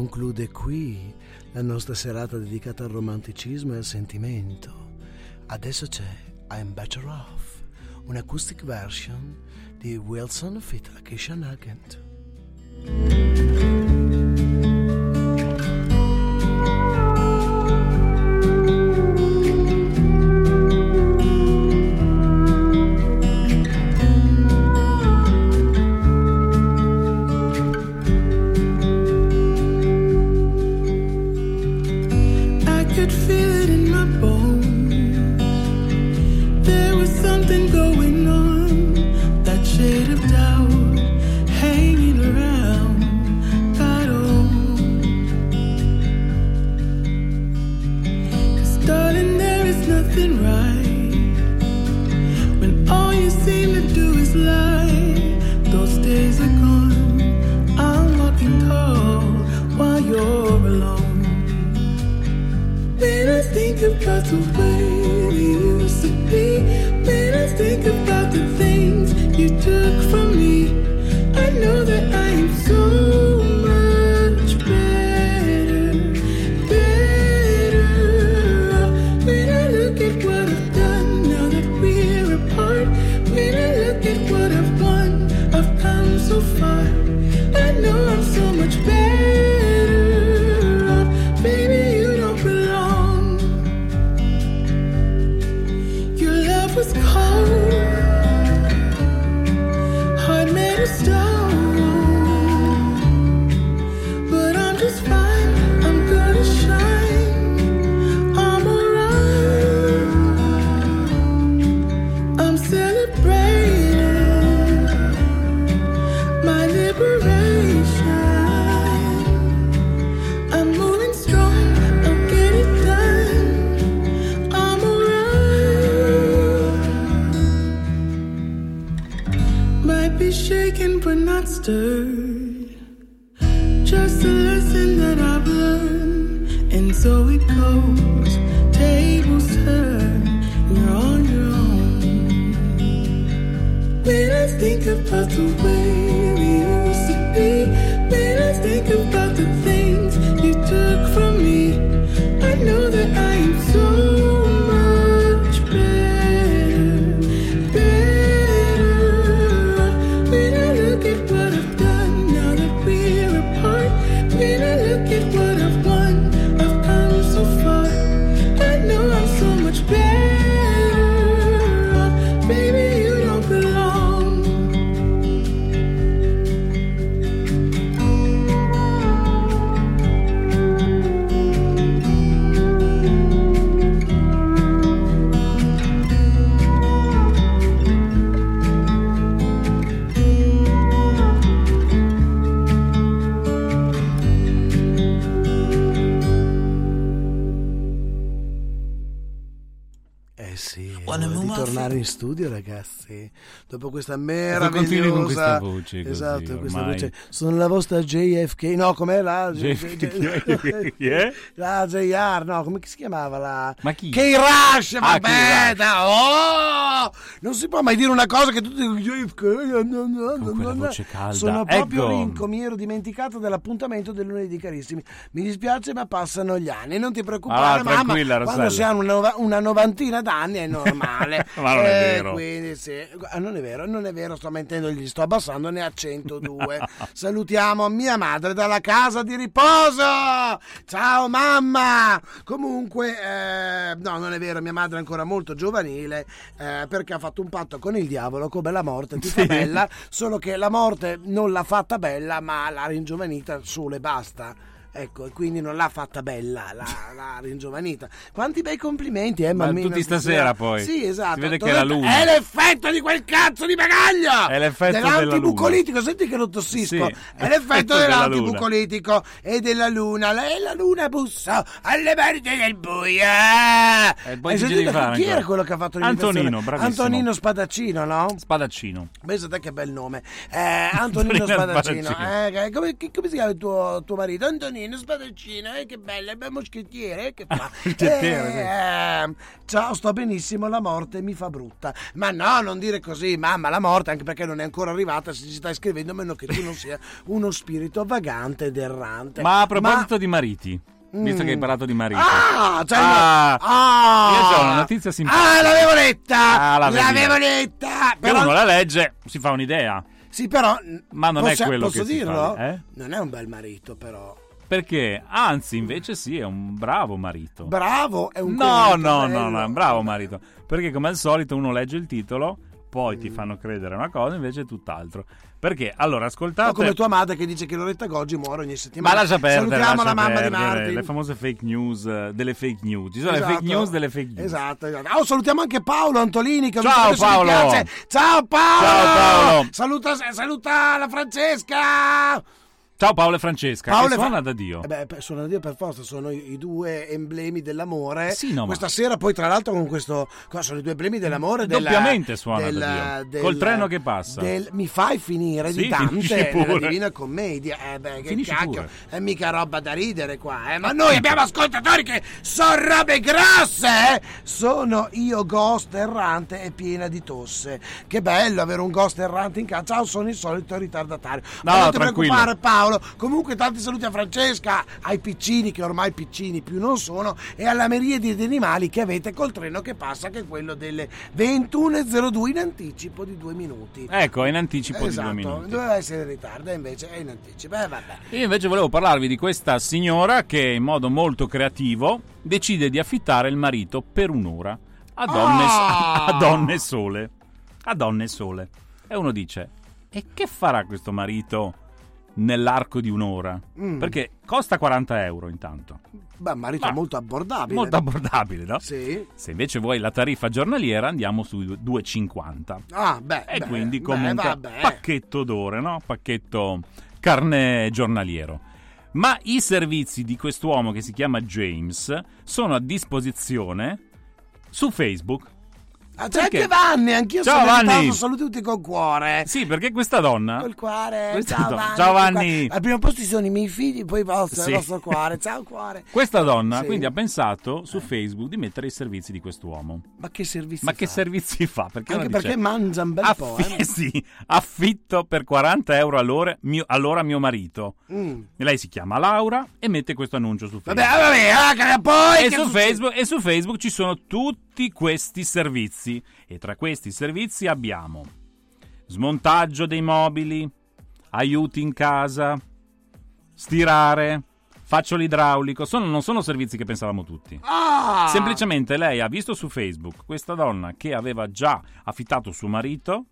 Conclude qui la nostra serata dedicata al romanticismo e al sentimento. Adesso c'è I'm Better Off, un'acoustic version di Wilson Fit Akisha Nugent. Studio ragazzi Dopo questa meravigliosa con questa voce così, Esatto, questa voce Sono la vostra JFK No, com'è la JFK, è? La JR, no, come si chiamava la Ma chi? K-Rush, Ah, vabbè da- oh! Non si può mai dire una cosa che tutti JFK no, no, no, Con quella no, no. voce calda. Sono proprio Ecco. rinco, mi ero dimenticato dell'appuntamento del lunedì carissimi Mi dispiace ma passano gli anni Non ti preoccupare Ah, mamma Quando si ha una, una novantina d'anni è normale Ma non è Eh, vero. quindi sì. Ah, non è vero, non è vero, sto mentendo, gli sto abbassando, ne ha 102. Salutiamo mia madre dalla casa di riposo. Ciao mamma. Comunque, eh, no, non è vero, mia madre è ancora molto giovanile eh, perché ha fatto un patto con il diavolo come la morte ti fa Sì. bella, solo che la morte non l'ha fatta bella, ma l'ha ringiovanita solo e basta. Ecco, e quindi non l'ha fatta bella, l'ha, l'ha ringiovanita. Quanti bei complimenti, eh, Ma mammina. tutti stasera, poi. Sì, esatto. Si vede T'ho che è la detto, luna. È l'effetto di quel cazzo di bagaglio! È l'effetto della luna. Dell'antibucolitico, senti che lo tossisco. Sì, È l'effetto della dell'antibucolitico e della luna. E la luna bussa alle parti del buio. E poi ci sentito devi fare chi era ancora? quello che ha fatto Antonino, l'imitazione? bravissimo. Antonino Spadaccino, no? Spadaccino. Pensa te che bel nome. Eh, Antonino Antonino Spadaccino. Spadaccino. Eh, che- come, come si chiama il tuo, tuo marito? Antonino Spadaccino. Eh, che bello, è moschettiere. eh, Che fa? Moschettiere, sì. Eh, ciao, sto benissimo, la morte mi fa brutta. Ma no, non dire così, mamma, la morte, anche perché non è ancora arrivata, se ci stai scrivendo, a meno che tu non sia uno spirito vagante ed errante. Ma a proposito di mariti, visto Mm. che hai parlato di mariti. Ah, cioè, Ah, ah, io ho una notizia simpatica. Ah, l'avevo letta! Ah, la vedi. l'avevo letta! Però, uno la legge, si fa un'idea. Sì, però. Ma non posso- è quello posso che dirlo? fa, eh? Non è un bel marito, però. Perché? Anzi, invece sì, è un bravo marito. Bravo, è un No, marito no, no, no, è un bravo marito. Perché come al solito uno legge il titolo, poi Mm. ti fanno credere una cosa, invece è tutt'altro. Perché? Allora, ascoltate... O come tua madre che dice che Loretta Goggi muore ogni settimana. Ma lascia perdere, Salutiamo lascia la mamma perdere, di Martin. le famose fake news eh, delle fake news. Ci sono le Esatto. fake news delle fake news. Esatto, esatto. Oh, salutiamo anche Paolo Antolini. Che Ciao, Paolo. Ciao Paolo. Ciao, Paolo. Saluta, saluta la Francesca. Ciao Paolo e Francesca, Paolo e Fra- suona da Dio. Eh beh, suona da Dio per forza, sono i, i due emblemi dell'amore. Sì, no, ma- Questa sera poi tra l'altro con questo sono i due emblemi dell'amore della- Doppiamente suona del- da Dio. del- Col treno che passa. del- mi fai finire Sì, di Dante nella Divina Commedia. Eh beh, che Finisci cacchio, pure. è mica roba da ridere qua, eh. Ma noi abbiamo ascoltatori che sono robe grosse, eh. Sono io ghost errante e piena di tosse. Che bello avere un ghost errante in casa. Ciao, sono il solito ritardatario. No, Ma non ti tranquillo. preoccupare Paolo. Comunque tanti saluti a Francesca, ai piccini che ormai piccini più non sono e alla miriade di animali che avete col treno che passa che è quello delle 21.02 in anticipo di due minuti. Ecco, in anticipo esatto, di due minuti. doveva essere in ritardo invece è in anticipo. Eh, vabbè. Io invece volevo parlarvi di questa signora che in modo molto creativo decide di affittare il marito per un'ora a donne, Ah! a donne sole. A donne sole. E uno dice, e che farà questo marito nell'arco di un'ora? Mm. Perché costa 40 euro intanto. Beh, marito Ma- molto abbordabile. Molto abbordabile, no? Sì. Se invece vuoi la tariffa giornaliera andiamo su 2,50. Ah, beh. E beh, quindi beh, comunque vabbè. pacchetto d'ore, no? Pacchetto carne giornaliero. Ma i servizi di quest'uomo che si chiama James sono a disposizione su Facebook. Ah, c'è anche Vanni, anch'io Ciao, sono Vanni. saluti tutti col cuore. Sì, perché questa donna... Col cuore. Questa Ciao do- Vanni. Ciao, Vanni. Al primo posto ci sono i miei figli, poi il vostro, Sì. il vostro cuore. Ciao cuore. Questa donna Sì. quindi ha pensato su Facebook di mettere i servizi di quest'uomo. Ma che servizi Ma che fa? servizi fa? Perché Anche perché dice, mangia un bel po', affi- eh. sì, affitto per 40 euro all'ora mio, all'ora mio marito. Mm. E lei si chiama Laura e mette questo annuncio su Facebook. Vabbè, vabbè, ah, che poi e, che su? Facebook, e su Facebook ci sono tutti questi servizi. E tra questi servizi abbiamo smontaggio dei mobili, aiuti in casa, stirare, faccio l'idraulico. Sono- non sono servizi che pensavamo tutti. Ah! Semplicemente lei ha visto su Facebook questa donna che aveva già affittato suo marito.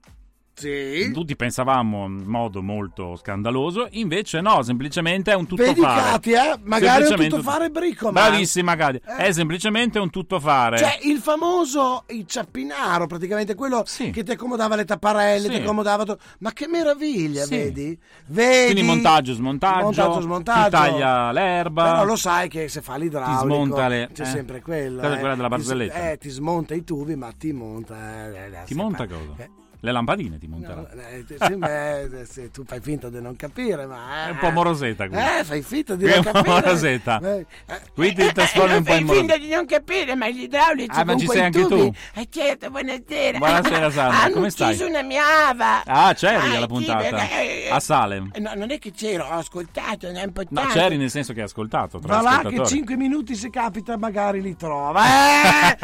Sì. Tutti pensavamo in modo molto scandaloso, invece no, semplicemente è un Vedi tuttofare. Katia, magari è un Semplicemente tuttofare bricoma. Bravissima Katia, è semplicemente un tuttofare. Cioè, il famoso il ciappinaro, praticamente quello che ti accomodava le tapparelle, Sì. ti accomodava. to- Ma che meraviglia, Sì. vedi? Vedi? Quindi montaggio, smontaggio, montaggio, smontaggio. ti taglia l'erba. Però lo sai che se fa l'idraulico Ti smonta le- c'è eh. sempre quello. Cosa è eh. quella della Ti- barzelletta? Eh, ti smonta i tubi, ma ti monta. eh, eh, Ti monta cosa? Eh, Le lampadine ti monterà. no, eh, sì, beh, se tu fai finta di non capire, ma. È un po' moroseta qui. Eh, fai finta di non è un po' capire. moroseta. Eh, Qui ti trasformi un po' in Fai finta moroseta. di non capire, ma gli idraulici Ah, ma ci sei anche tubi. tu? Eh certo, buonasera. Buonasera, Sandra, Hanno come stai? ucciso una mia ava. Ah, c'eri Ah, alla sì, puntata. eh, A Salem. eh, No, non è che c'ero, ho ascoltato, ne è No, importante. c'eri nel senso che hai ascoltato. Tra Va là che ascoltatori. 5 minuti se capita magari li trova. Eh,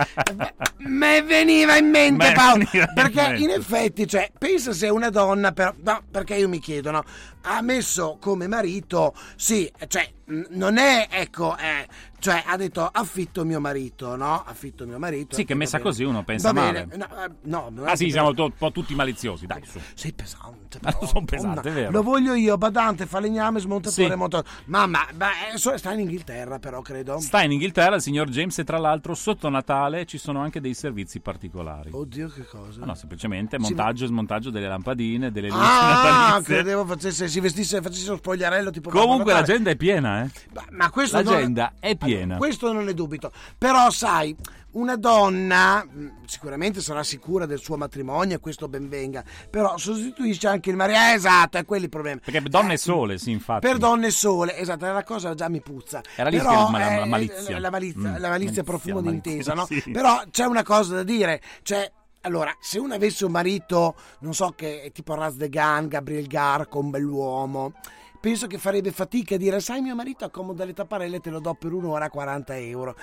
mi veniva in mente Me Paolo. Perché in effetti, cioè, pensa se una donna, per, no, perché io mi chiedo, no, ha messo come marito, sì, cioè, non è, ecco, eh, cioè, ha detto affitto mio marito, no? Affitto mio marito. Sì, che messa bene. così uno pensa Va male. bene. No, eh, no, è Ah sì, siamo un po' tutti maliziosi, dai su. Sei pesante, Ma non sono pesante, è vero. Lo voglio io, badante, falegname, smontatore, Sì. montore. Mamma, ma eh, so- sta in Inghilterra però, credo. Sta in Inghilterra il signor James e tra l'altro sotto Natale ci sono anche dei servizi particolari. Oddio, che cosa? Ah, no, semplicemente Sì, montaggio e smontaggio delle lampadine, delle luci Ah, natalizie. credevo facesse, si vestisse, facesse lo spogliarello tipo Comunque Babbo l'agenda è piena, eh. Ma questo non- L'agenda è piena. Questo non ne dubito. Però, sai, una donna mh, sicuramente sarà sicura del suo matrimonio e questo ben venga. Però sostituisce anche il marito. Eh, esatto, è quello il problema. Perché donne sole, sì, infatti. Per donne sole, esatto, la cosa già mi puzza. Era lì Però, che la- la eh, malizia. La malizia, Mm, la malizia malizia, profumo d'intesa, no? sì. Però c'è una cosa da dire, cioè. Allora, se uno avesse un marito, non so che è tipo Raz de Gan, Gabriel Garco, un bell'uomo, penso che farebbe fatica a dire, sai mio marito accomoda le tapparelle, te lo do per un'ora a 40 euro.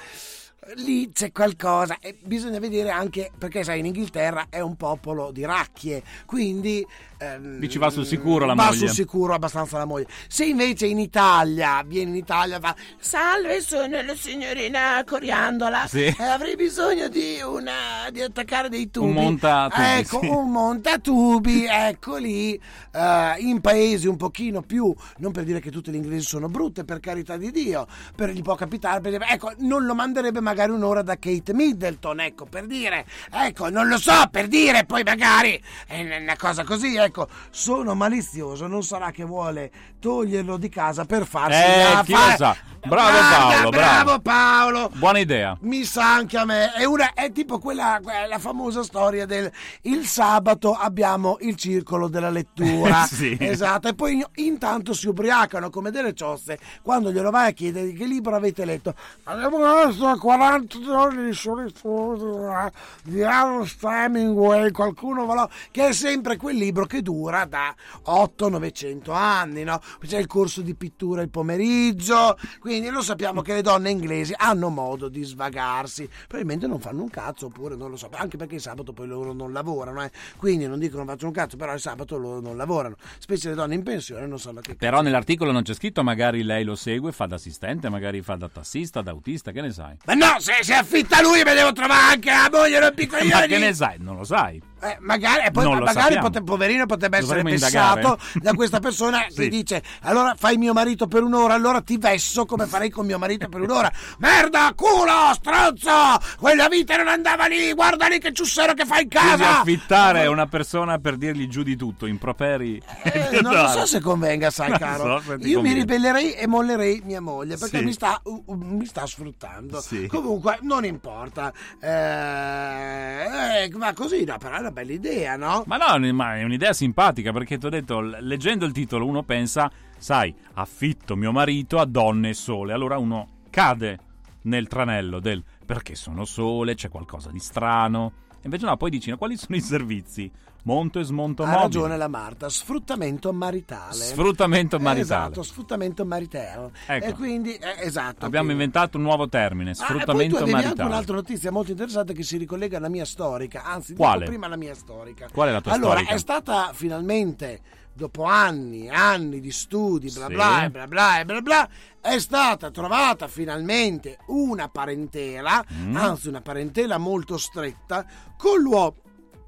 Lì c'è qualcosa e bisogna vedere anche perché sai in Inghilterra è un popolo di racchie quindi ehm, Dici va sul sicuro la va moglie. sul sicuro abbastanza la moglie se invece in Italia viene in Italia fa Salve, sono la signorina Coriandola. Sì. Eh, avrei bisogno di una di attaccare dei tubi. Un montatubi, ecco sì. un montatubi ecco lì eh, in paesi un pochino più non per dire che tutte le inglesi sono brutte per carità di Dio per gli può capitare per ecco non lo manderebbe magari un'ora da Kate Middleton ecco per dire ecco non lo so per dire poi magari è una cosa così ecco sono malizioso non sarà che vuole toglierlo di casa per farsi Eh, chi fa-. Bravo Guarda, Paolo, bravo. bravo Paolo Buona idea. mi sa anche a me. È, una, è tipo quella, la famosa storia del il sabato abbiamo il circolo della lettura. Sì. Esatto. E poi intanto si ubriacano come delle ciozze quando glielo vai a chiedere che libro avete letto. Abbiamo letto 40 giorni di solitudine di Ernest Hemingway, qualcuno volò, che è sempre quel libro che dura da 800-900 anni, no? C'è il corso di pittura il pomeriggio, quindi lo sappiamo che le donne inglesi hanno modo di svagarsi, probabilmente non fanno un cazzo oppure non lo so, anche perché il sabato poi loro non lavorano, eh. quindi non dicono faccio un cazzo, però il sabato loro non lavorano, specie le donne in pensione non sanno che Però nell'articolo non c'è scritto magari lei lo segue, fa da assistente, magari fa da tassista, da autista, che ne sai? Ma no, se si affitta lui me devo trovare anche la moglie non Ma piccoglione che ne sai? Non lo sai. Eh, magari, poi magari pote- poverino potrebbe essere Dovremmo vessato indagare. da questa persona Sì. che dice allora fai mio marito per un'ora allora ti vesso come farei con mio marito per un'ora merda culo stronzo quella vita non andava lì guarda lì che ciussero che fai in Quindi casa affittare una persona per dirgli giù di tutto, improperi. Eh, non lo so se convenga, sai, Non caro. so Io mi ribellerei e mollerei mia moglie perché Sì. mi, sta, uh, uh, mi sta sfruttando. Sì. Comunque, non importa. Eh, eh, ma così, no, però è una bella idea, no? Ma no, ma è un'idea simpatica perché ti ho detto, leggendo il titolo uno pensa, sai, affitto mio marito a donne sole. Allora uno cade nel tranello del perché sono sole, c'è qualcosa di strano. Invece no, poi dici, no, quali sono i servizi? Monto e smonto Ha mobili. ragione la Marta, sfruttamento maritale. Sfruttamento maritale. Esatto, sfruttamento maritale. Ecco. E quindi, eh, esatto. Abbiamo quindi- inventato un nuovo termine, Ah, e poi sfruttamento avevi anche maritale. un'altra notizia molto interessante che si ricollega alla mia storica, anzi, Quale? prima la mia storica. Qual è la tua allora, storica? è stata finalmente, dopo anni e anni di studi, bla Sì. bla bla bla bla bla, è stata trovata finalmente una parentela, Mm. anzi una parentela molto stretta, con l'uomo.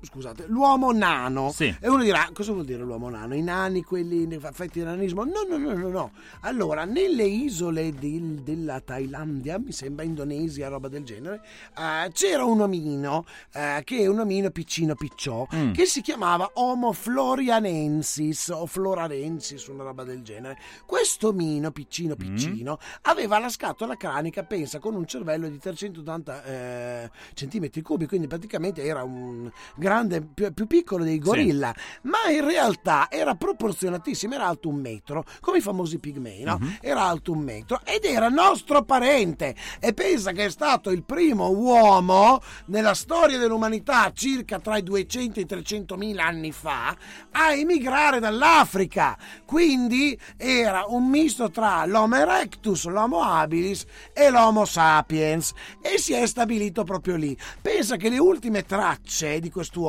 Scusate, l'uomo nano. Sì. E uno dirà: cosa vuol dire l'uomo nano? I nani, quelli affetti da nanismo? No, no, no, no, no. Allora, nelle isole del- della Thailandia, mi sembra Indonesia, roba del genere, eh, c'era un omino, eh, che è un omino piccino picciò, Mm. che si chiamava Homo florianensis o florarensis, una roba del genere. Questo omino piccino piccino aveva la scatola cranica, pensa, con un cervello di 380 eh, centimetri cubi, quindi praticamente era un grande, più, più piccolo dei gorilla, ma in realtà era proporzionatissimo, era alto un metro, come i famosi pigmei, no? Era alto un metro ed era nostro parente e pensa che è stato il primo uomo nella storia dell'umanità, circa tra i 200 e i 300 mila anni fa, a emigrare dall'Africa. Quindi era un misto tra l'Homo erectus, l'Homo habilis e l'Homo sapiens e si è stabilito proprio lì. Pensa che le ultime tracce di quest'uomo,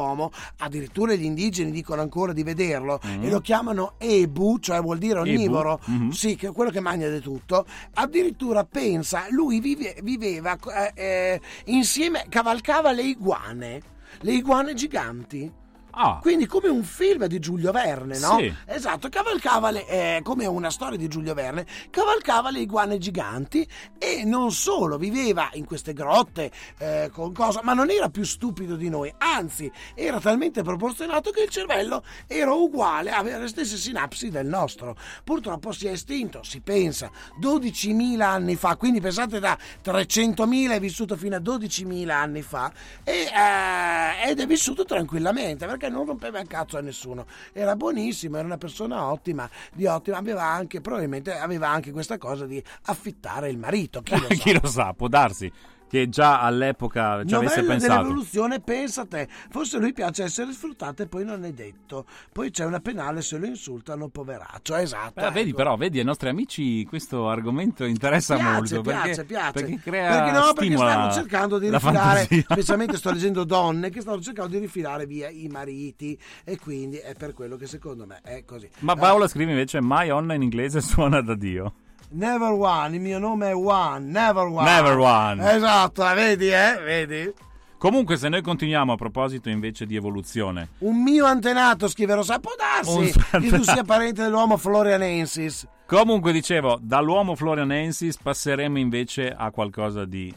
addirittura gli indigeni dicono ancora di vederlo Mm. e lo chiamano Ebu, cioè vuol dire onnivoro, Mhm. sì, che è quello che mangia di tutto. Addirittura pensa, lui vive- viveva eh, eh, insieme, cavalcava le iguane, le iguane giganti. Ah. Quindi come un film di Giulio Verne, no? Sì. Esatto, cavalcava le, eh, come una storia di Giulio Verne, cavalcava le iguane giganti e non solo viveva in queste grotte eh, con cosa, ma non era più stupido di noi, anzi era talmente proporzionato che il cervello era uguale, aveva le stesse sinapsi del nostro. Purtroppo si è estinto, si pensa, 12.000 anni fa, quindi pensate da 300.000 è vissuto fino a 12.000 anni fa e, eh, ed è vissuto tranquillamente perché non rompeva il cazzo a nessuno. Era buonissimo, era una persona ottima, di ottima, aveva anche, probabilmente aveva anche questa cosa di affittare il marito. Chi lo sa? Chi lo sa, può darsi che già all'epoca ci avesse Novella pensato. dell'evoluzione, pensa a te. Forse lui piace essere sfruttato e poi non è detto. Poi c'è una penale se lo insultano, poveraccio. Esatto. Eh, vedi ecco. però, vedi ai nostri amici questo argomento interessa piace, molto piace, perché, piace. perché crea Perché no, perché stimola stanno cercando di la rifilare, fantasia. specialmente sto leggendo donne che stanno cercando di rifilare via i mariti e quindi è per quello che secondo me è così. Ma Paola scrive invece My Onna in inglese suona da Dio. Never one, il mio nome è One, never one. Never one. Esatto, vedi, eh? Vedi? Comunque se noi continuiamo a proposito invece di evoluzione, Un mio antenato scriverò, sa, può darsi che tu sia parente dell'uomo florianensis. Comunque dicevo, dall'uomo florianensis passeremo invece a qualcosa di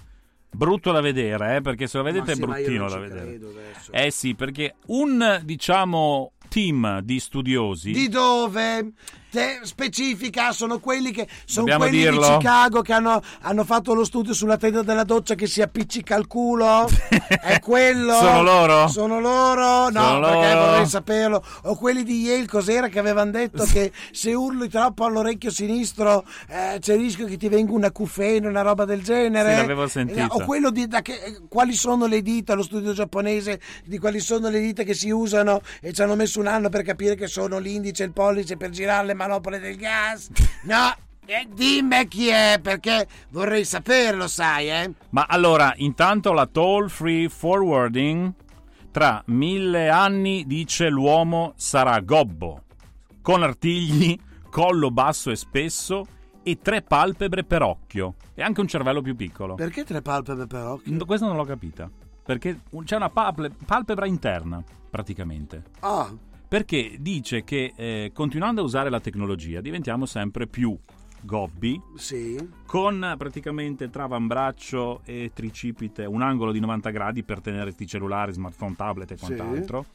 brutto da vedere, eh, perché se lo vedete sì, è bruttino da vedere. Eh sì, perché un diciamo team di studiosi Di dove? Te specifica, sono quelli che sono Dobbiamo quelli dirlo? di Chicago che hanno, hanno fatto lo studio sulla tenda della doccia che si appiccica al culo. È quello? Sono loro? Sono loro? No, Sono perché loro? vorrei saperlo. O quelli di Yale, cos'era che avevano detto che se urli troppo all'orecchio sinistro eh, c'è il rischio che ti venga una cufena, una roba del genere. Sì, l'avevo sentita. Eh, o quello di da che- quali sono le dita, lo studio giapponese di quali sono le dita che si usano e ci hanno messo un anno per capire che sono l'indice e il pollice per girare le manopole del gas. No, eh, dimmi chi è perché vorrei saperlo, sai, eh? Ma allora, intanto la toll free forwarding tra mille anni dice l'uomo sarà gobbo, con artigli, collo basso e spesso e tre palpebre per occhio e anche un cervello più piccolo. Perché tre palpebre per occhio? Questo non l'ho capita. perché c'è una palpe- palpebra interna, praticamente. Ah, Perché dice che eh, continuando a usare la tecnologia diventiamo sempre più gobbi, sì. con praticamente tra avambraccio e tricipite un angolo di 90 gradi per tenere questi cellulari, smartphone, tablet e Sì. quant'altro.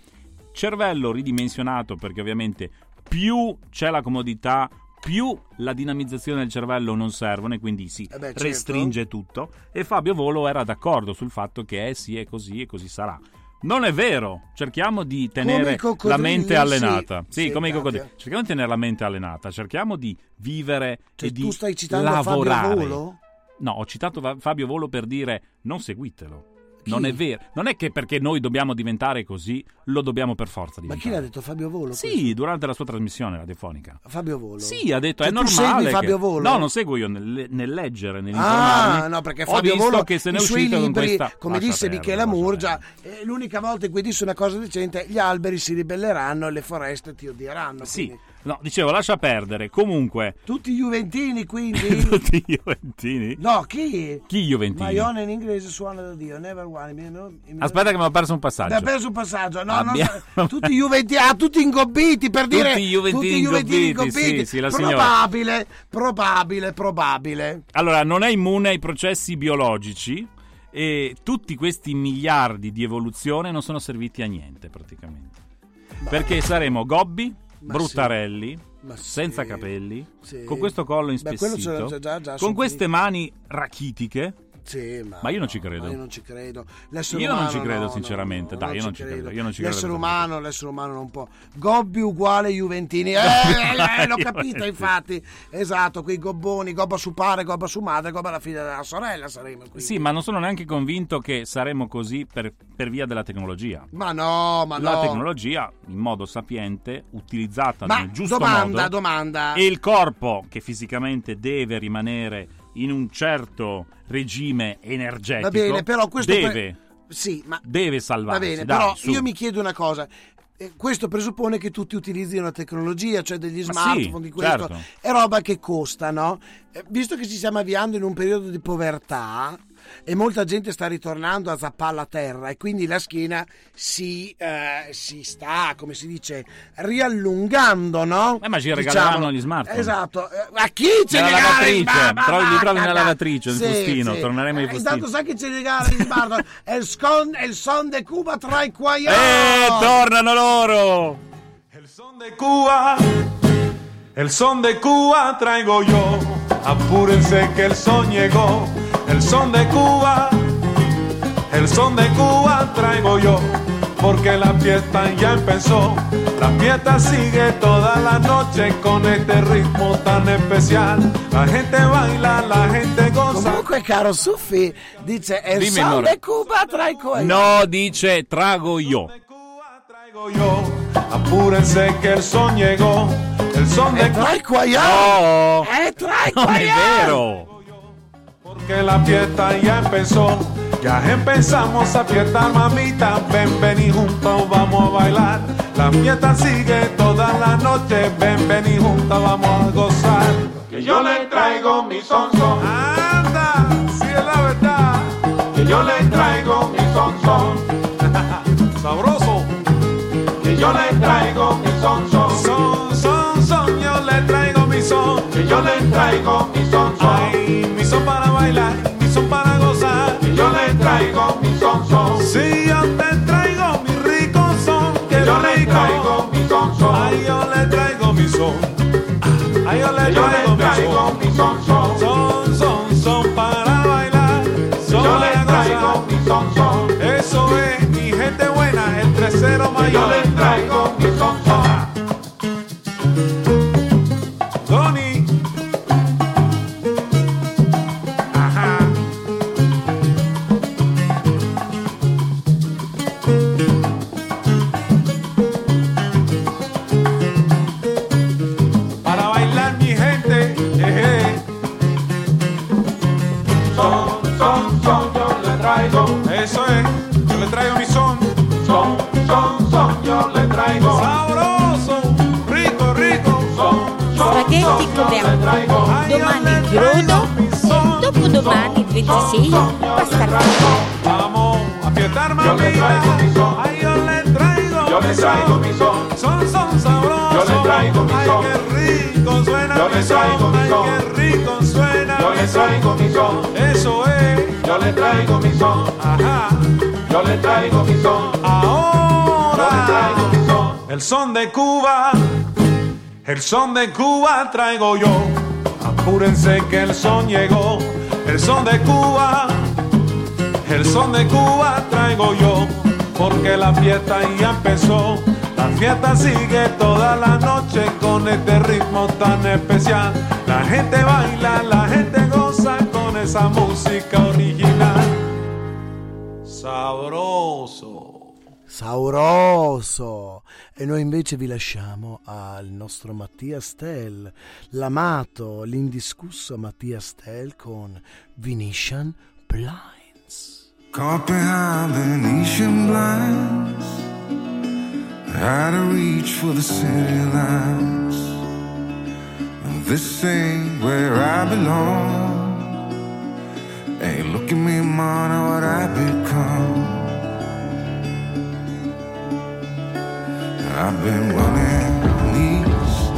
Cervello ridimensionato perché ovviamente più c'è la comodità, più la dinamizzazione del cervello non servono e quindi si Eh beh, certo. restringe tutto. E Fabio Volo era d'accordo sul fatto che eh sì, è così e così sarà. Non è vero, cerchiamo di tenere la mente allenata. Sì, Sì, come i coccodrilli. Cerchiamo di tenere la mente allenata, cerchiamo di vivere Cioè, e di tu stai citando Fabio lavorare. Volo? No, ho citato Fabio Volo per dire non seguitelo. Non è vero. Non è che perché noi dobbiamo diventare così, lo dobbiamo per forza Ma chi diventare. l'ha detto Fabio Volo? Sì, durante la sua trasmissione radiofonica. Fabio Volo? Sì, ha detto Cioè, è normale. segui che- Fabio Volo? No, non seguo io nel, nel leggere, nell'informarmi. Ah, no, perché Fabio Volo, che se ne è uscito con libri, questa... come Lascia disse Michela Murgia, eh, l'unica volta in cui disse una cosa decente, gli alberi si ribelleranno e le foreste ti odieranno. Sì, quindi- no, dicevo, lascia perdere. Comunque, Tutti Juventini, quindi? tutti i Juventini. no, chi? Chi Juventini? Maione in inglese suona da Dio, never one. Mi- mi- Aspetta che mi ho perso un Mi ha passaggio. perso un passaggio. No, Abbiamo- no, tutti Juventini, ah, tutti ingobbiti per dire Tutti Juventini tutti Juventini ingobbiti, sì, sì, la signora. probabile, probabile, probabile. Allora, non è immune ai processi biologici e tutti questi miliardi di evoluzione non sono serviti a niente praticamente. Perché saremo gobbi, Ma bruttarelli, sì. senza capelli, Sì. con questo collo Beh, inspessito, già- già, con queste mani rachitiche. Sì, ma, Ma io non ci credo. io non ci credo. L'essere Io non umano, ci credo, no, sinceramente. no, Dai, io non ci credo, io non ci credo L'essere umano, l'essere umano non può. Gobbi uguale Juventini. Eh, eh, l'ho capito, infatti. Esatto, quei gobboni, gobba su padre, gobba su madre, gobba alla figlia della sorella saremo qui. Sì, ma non sono neanche convinto che saremo così per, per via della tecnologia. Ma no, ma La no. tecnologia, in modo sapiente, utilizzata Ma nel giusto domanda, modo, domanda. e il corpo che fisicamente deve rimanere in un certo regime energetico Va bene, però questo deve, pre- Sì, ma deve salvarsi. Va bene, dai, però su. io mi chiedo una cosa. Eh, Questo presuppone che tutti utilizzino la tecnologia, cioè degli Ma smartphone, sì, di questo. certo. È roba che costa, no? Eh, Visto che ci stiamo avviando in un periodo di povertà e molta gente sta ritornando a zappare la terra e quindi la schiena si, eh, si sta, come si dice, riallungando, no? Eh, ma ci Diciamo. regaleranno gli smartphone. Esatto. Eh, A chi ci Nella regala lavatrice, ma- trovi- li ma- trovi nella ma- lavatrice, il Sì, fustino, sì. torneremo ai Eh, fustini. Intanto sai che ci regala il smartphone? scon- è il son de Cuba tra i quaglioni. Eh, tornano loro! de Cuba, el son de Cuba traigo yo. Apúrense que el son llegó. El son de Cuba, el son de Cuba traigo yo. Porque la fiesta ya empezó. La fiesta sigue toda la noche con este ritmo tan especial. La gente baila, la gente goza. Comunque, caro Suffi, dice Dimmi, son de Cuba tra i quaglioni. No, dice trago io. Apúrense que el son llegó. El son de tra i quaglioni. No, vero. Porque la fiesta ya empezó. Ya empezamos a fiestar, mamita. Ven, ven y juntos vamos a bailar. La fiesta sigue toda la noche. Ven, ven y juntos vamos a gozar. Que yo le traigo mi son son. Anda, si es la verdad. Que yo le traigo mi son son. Sabroso. Que yo le traigo mi son son. Son, son. Yo le traigo mi son. Que yo le traigo mi son son. Ay, mi bailar, mi son para gozar. Que yo le traigo mi son son. Sí, yo te traigo mi rico son. Que yo le traigo mi son son. Ay, yo le traigo mi son. Ay, yo le traigo mi son son. Son, son, son para bailar. Son yo le traigo mi son son. Eso es mi gente buena, el tercero mayor. Yo le traigo mi Come a domani e dopodomani il 26 pasta al forno. Vamos a fiesta Yo mamita. Ay, yo le traigo Yo le traigo mi son. Son, son sabrosos. Yo le traigo mi Ay, son. qué rico suena Yo le traigo mi Ay, qué rico suena Yo le traigo mi son. Eso es. Yo le traigo mi son. Ajá. Yo le traigo mi son. Ahora. Yo le traigo mi son. El son de Cuba. El son de Cuba traigo yo. Apúrense que el son llegó. El son de Cuba. El son de Cuba traigo yo. Porque la fiesta ya empezó. La fiesta sigue toda la noche con este ritmo tan especial. La gente baila, la gente goza con esa música original. Sabroso. Sauroso! E noi invece vi lasciamo al nostro Mattia Stell, l'amato, l'indiscusso Mattia Stell con Venetian Blinds. Caught behind Venetian blinds, out of reach for the city lights. This ain't where I belong. Hey, look at me, man, what I become. I've been running east,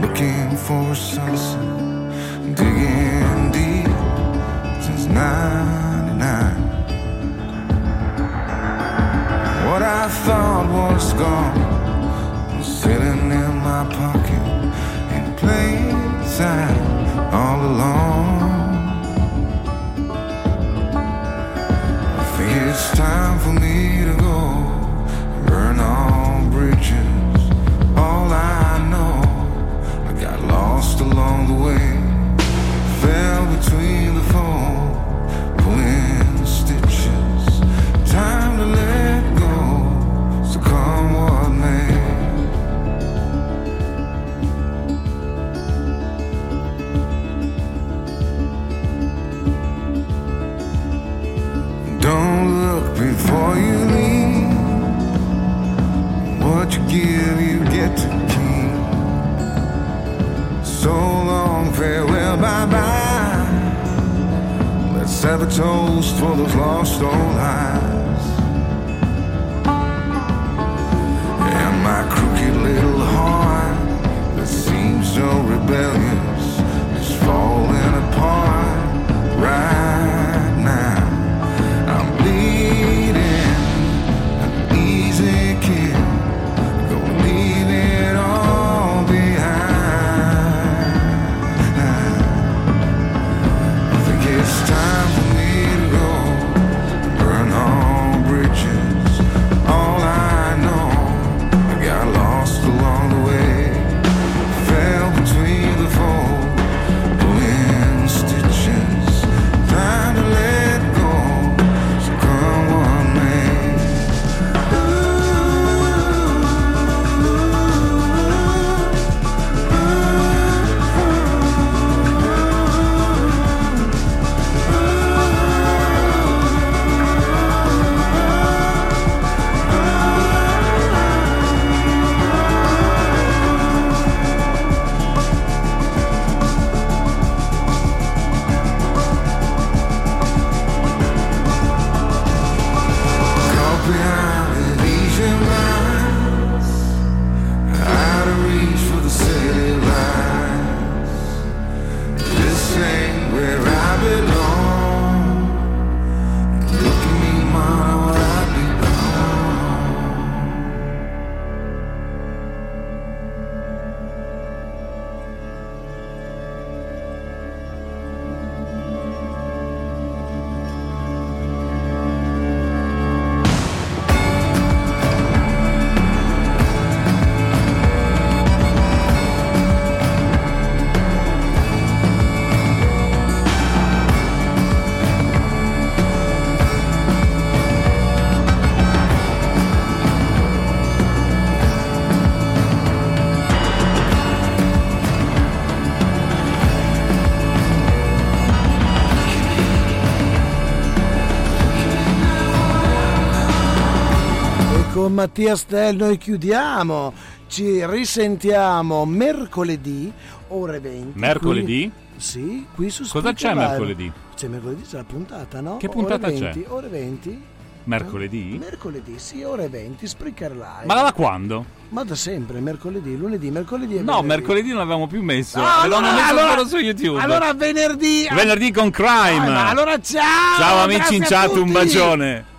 looking for a sunset, digging deep since '99. What I thought was gone was sitting in my pocket in plain sight all along. I think it's time for me all. All I know, I got lost along the way, fell between the foam, pulling stitches. Time to let keep. So long, farewell, bye bye. Let's have a toast for those lost old lives. And my crooked little heart that seems so rebellious Mattia Stell noi chiudiamo. Ci risentiamo mercoledì, ore 20. Mercoledì? Qui- sì, qui su Cosa c'è Live. mercoledì? C'è mercoledì, c'è la puntata, no? Che puntata ore c'è? 20, Ore 20? Mercoledì? Mercoledì, sì, ore 20, Spreaker Live. Ma da quando? Ma da sempre, mercoledì, lunedì, mercoledì e No, venerdì. mercoledì non l'avevamo più messo. Ah, l'avevamo allora- messo allora- solo su YouTube. Allora venerdì. Venerdì con Crime. Ah, allora ciao! Ciao amici in chat, un bacione.